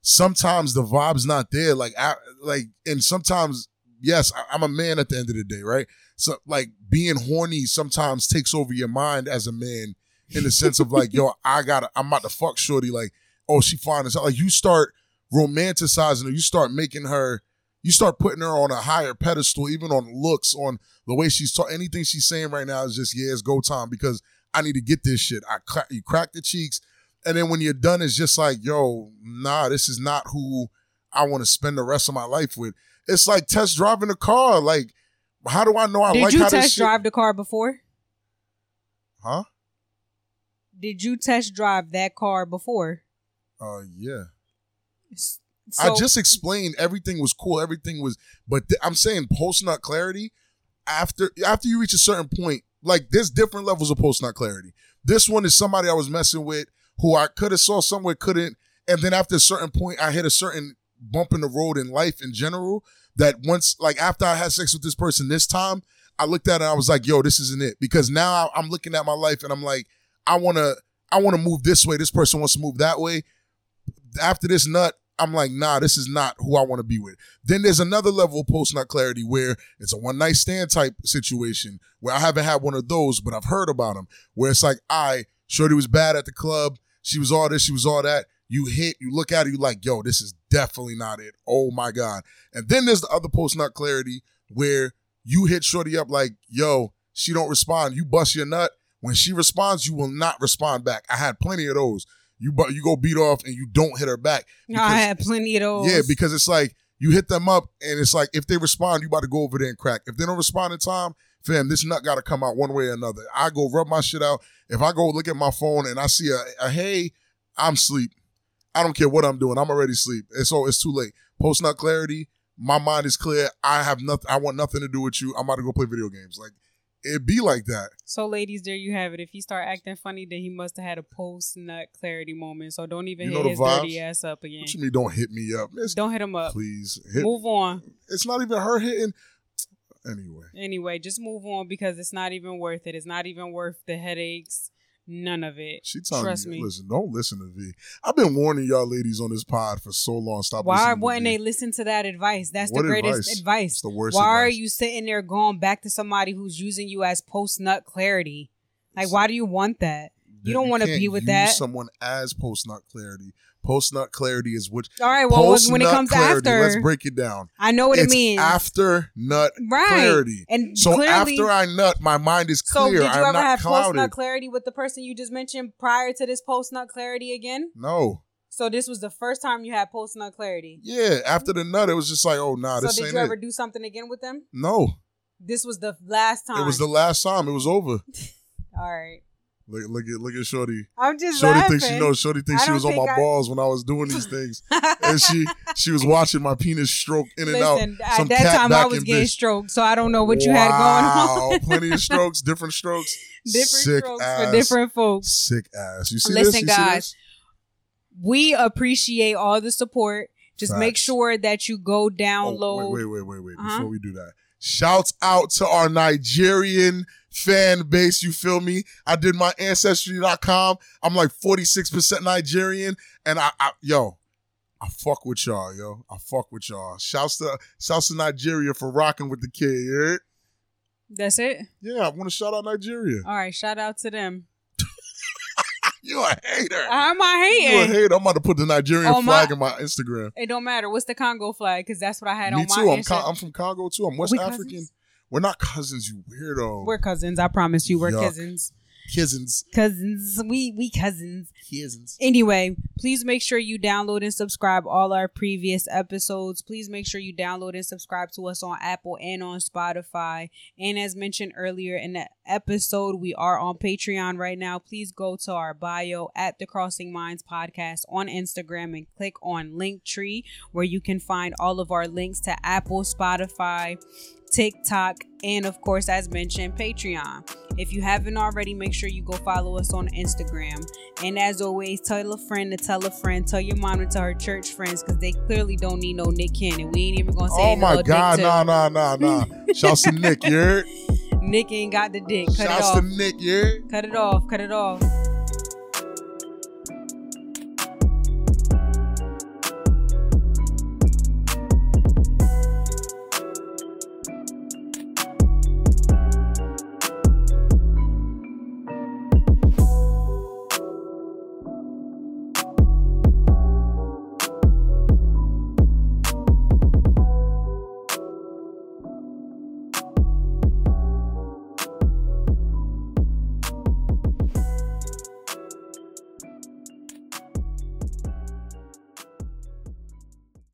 [SPEAKER 2] sometimes the vibe's not there. Like, I like, and sometimes yes, I, I'm a man at the end of the day, right? So like being horny sometimes takes over your mind as a man in the sense of like, yo, I gotta, I'm about to fuck shorty. Like, oh, she fine as hell. Like you start romanticizing her, you start making her, you start putting her on a higher pedestal, even on looks, on the way she's talking. Anything she's saying right now is just, yeah, it's go time because I need to get this shit. I crack, you crack the cheeks, and then when you're done, it's just like, yo, nah, this is not who I want to spend the rest of my life with. It's like test driving a car. Like, how do I know I
[SPEAKER 1] Did
[SPEAKER 2] like
[SPEAKER 1] you
[SPEAKER 2] how
[SPEAKER 1] test
[SPEAKER 2] shit?
[SPEAKER 1] drive the car before?
[SPEAKER 2] Huh?
[SPEAKER 1] Did you test drive that car before?
[SPEAKER 2] Uh, yeah.
[SPEAKER 1] S-
[SPEAKER 2] I
[SPEAKER 1] so-
[SPEAKER 2] just explained everything was cool. Everything was, but th- I'm saying post nut clarity. After after you reach a certain point, like there's different levels of post nut clarity. This one is somebody I was messing with who I could have saw somewhere, couldn't, and then after a certain point, I hit a certain bump in the road in life in general. That once, like after I had sex with this person this time, I looked at it and I was like, "Yo, this isn't it." Because now I'm looking at my life and I'm like, I want to, I want to move this way. This person wants to move that way. After this nut, I'm like, nah, this is not who I want to be with. Then there's another level of post nut clarity where it's a one night stand type situation where I haven't had one of those, but I've heard about them. Where it's like, I Shorty was bad at the club. She was all this, she was all that. You hit, you look at it, you like, yo, this is definitely not it. Oh my God. And then there's the other post nut clarity where you hit Shorty up like, yo, she don't respond. You bust your nut. When she responds, you will not respond back. I had plenty of those. You you go beat off and you don't hit her back.
[SPEAKER 1] No, I had plenty of those.
[SPEAKER 2] yeah, because it's like you hit them up and it's like if they respond, you about to go over there and crack. If they don't respond in time, fam, this nut got to come out one way or another. I go rub my shit out. If I go look at my phone and I see a, a hey, I'm sleep. I don't care what I'm doing. I'm already sleep. It's so it's too late. Post nut clarity. My mind is clear. I have nothing. I want nothing to do with you. I'm about to go play video games. Like it be like that.
[SPEAKER 1] So, ladies, there you have it. If he start acting funny, then he must have had a post nut clarity moment. So don't even
[SPEAKER 2] You
[SPEAKER 1] hit his
[SPEAKER 2] vibes?
[SPEAKER 1] dirty ass up again.
[SPEAKER 2] What you mean? Don't hit me up, Miss,
[SPEAKER 1] Don't hit him up.
[SPEAKER 2] Please hit.
[SPEAKER 1] Move on.
[SPEAKER 2] It's not even her hitting. Anyway.
[SPEAKER 1] Anyway, just move on because it's not even worth it. It's not even worth the headaches. None of it.
[SPEAKER 2] She telling
[SPEAKER 1] Trust
[SPEAKER 2] you,
[SPEAKER 1] me.
[SPEAKER 2] listen, don't listen to V. I've been warning y'all ladies on this pod for so long. Stop
[SPEAKER 1] Why wouldn't they listen to that advice? That's
[SPEAKER 2] What
[SPEAKER 1] the greatest
[SPEAKER 2] advice?
[SPEAKER 1] advice.
[SPEAKER 2] It's the worst
[SPEAKER 1] Why are you sitting there going back to somebody who's using you as post nut clarity? Like, why do you want that? You don't wanna be with
[SPEAKER 2] use
[SPEAKER 1] that.
[SPEAKER 2] someone as post nut clarity. Post nut clarity is which
[SPEAKER 1] All right, well, when- it comes
[SPEAKER 2] clarity,
[SPEAKER 1] after,
[SPEAKER 2] Let's break it down.
[SPEAKER 1] I know what
[SPEAKER 2] it's
[SPEAKER 1] it means.
[SPEAKER 2] after nut
[SPEAKER 1] right.
[SPEAKER 2] clarity.
[SPEAKER 1] And
[SPEAKER 2] So
[SPEAKER 1] clearly,
[SPEAKER 2] after I nut, my mind is clear.
[SPEAKER 1] so did you
[SPEAKER 2] I'm
[SPEAKER 1] ever have post nut clarity with the person you just mentioned prior to this post nut clarity again?
[SPEAKER 2] no.
[SPEAKER 1] So this was the first time you had post nut clarity.
[SPEAKER 2] Yeah, after the nut, it was just like, oh nah,
[SPEAKER 1] so did you ever
[SPEAKER 2] it.
[SPEAKER 1] do something again with them?
[SPEAKER 2] No,
[SPEAKER 1] This was the last time.
[SPEAKER 2] it was the last time. It was over.
[SPEAKER 1] All right.
[SPEAKER 2] Look, look at look at Shorty.
[SPEAKER 1] I'm just
[SPEAKER 2] Shorty
[SPEAKER 1] laughing.
[SPEAKER 2] thinks she knows. Shorty thinks she
[SPEAKER 1] don't
[SPEAKER 2] was on my
[SPEAKER 1] I-
[SPEAKER 2] balls when I was doing these things, and she she was watching my penis stroke in and out.
[SPEAKER 1] Listen, at that
[SPEAKER 2] cat
[SPEAKER 1] time I was getting
[SPEAKER 2] bitch.
[SPEAKER 1] stroked, so I don't know what you had going on.
[SPEAKER 2] Wow, plenty of strokes, different strokes,
[SPEAKER 1] different
[SPEAKER 2] sick
[SPEAKER 1] strokes
[SPEAKER 2] ass,
[SPEAKER 1] for different folks.
[SPEAKER 2] sick ass. You see
[SPEAKER 1] Listen,
[SPEAKER 2] this? You see
[SPEAKER 1] guys,
[SPEAKER 2] this?
[SPEAKER 1] We appreciate all the support. Just make sure that you go
[SPEAKER 2] Oh,
[SPEAKER 1] download.
[SPEAKER 2] wait, wait, wait, wait, wait.
[SPEAKER 1] Uh-huh.
[SPEAKER 2] Before we do that, shouts out to our Nigerian fan base. You feel me? I did my ancestry.com. I'm like 46% Nigerian, and I, I yo. I fuck with y'all, yo. I fuck with y'all. Shouts to shouts to Nigeria for rocking with the kid.
[SPEAKER 1] That's it.
[SPEAKER 2] Yeah, I want to shout out Nigeria.
[SPEAKER 1] All right, shout out to them.
[SPEAKER 2] you a hater.
[SPEAKER 1] How am I
[SPEAKER 2] You a hater. I'm about to put the Nigerian
[SPEAKER 1] Oh, my-
[SPEAKER 2] flag in my Instagram.
[SPEAKER 1] It don't matter. What's the Congo flag? Because that's what I had
[SPEAKER 2] Me
[SPEAKER 1] on my
[SPEAKER 2] too. I'm, Con- I'm from Congo too. I'm West
[SPEAKER 1] We
[SPEAKER 2] African.
[SPEAKER 1] cousins?
[SPEAKER 2] We're not cousins, you weirdo.
[SPEAKER 1] We're cousins. I promise you, we're
[SPEAKER 2] Yuck.
[SPEAKER 1] cousins.
[SPEAKER 2] cousins.
[SPEAKER 1] Cousins. We we cousins.
[SPEAKER 2] Cousins.
[SPEAKER 1] Anyway, please make sure you download and subscribe all our previous episodes. Please make sure you download and subscribe to us on Apple and on Spotify. And as mentioned earlier in the episode, we are on Patreon right now. Please go to our bio at the Crossing Minds podcast on Instagram and click on Linktree where you can find all of our links to Apple, Spotify, TikTok, and of course, as mentioned, Patreon. If you haven't already, make sure you go follow us on Instagram. And as always, tell a friend to tell a friend, tell your mom to tell her church friends because they clearly don't need no Nick Cannon. We ain't even gonna say no.
[SPEAKER 2] Oh
[SPEAKER 1] my
[SPEAKER 2] God, nah, nah, nah, nah. Shouts to Nick, you heard?
[SPEAKER 1] Nick ain't got the dick. Cut it
[SPEAKER 2] Shouts
[SPEAKER 1] off.
[SPEAKER 2] to Nick, you heard?
[SPEAKER 1] Cut it off. Cut it off.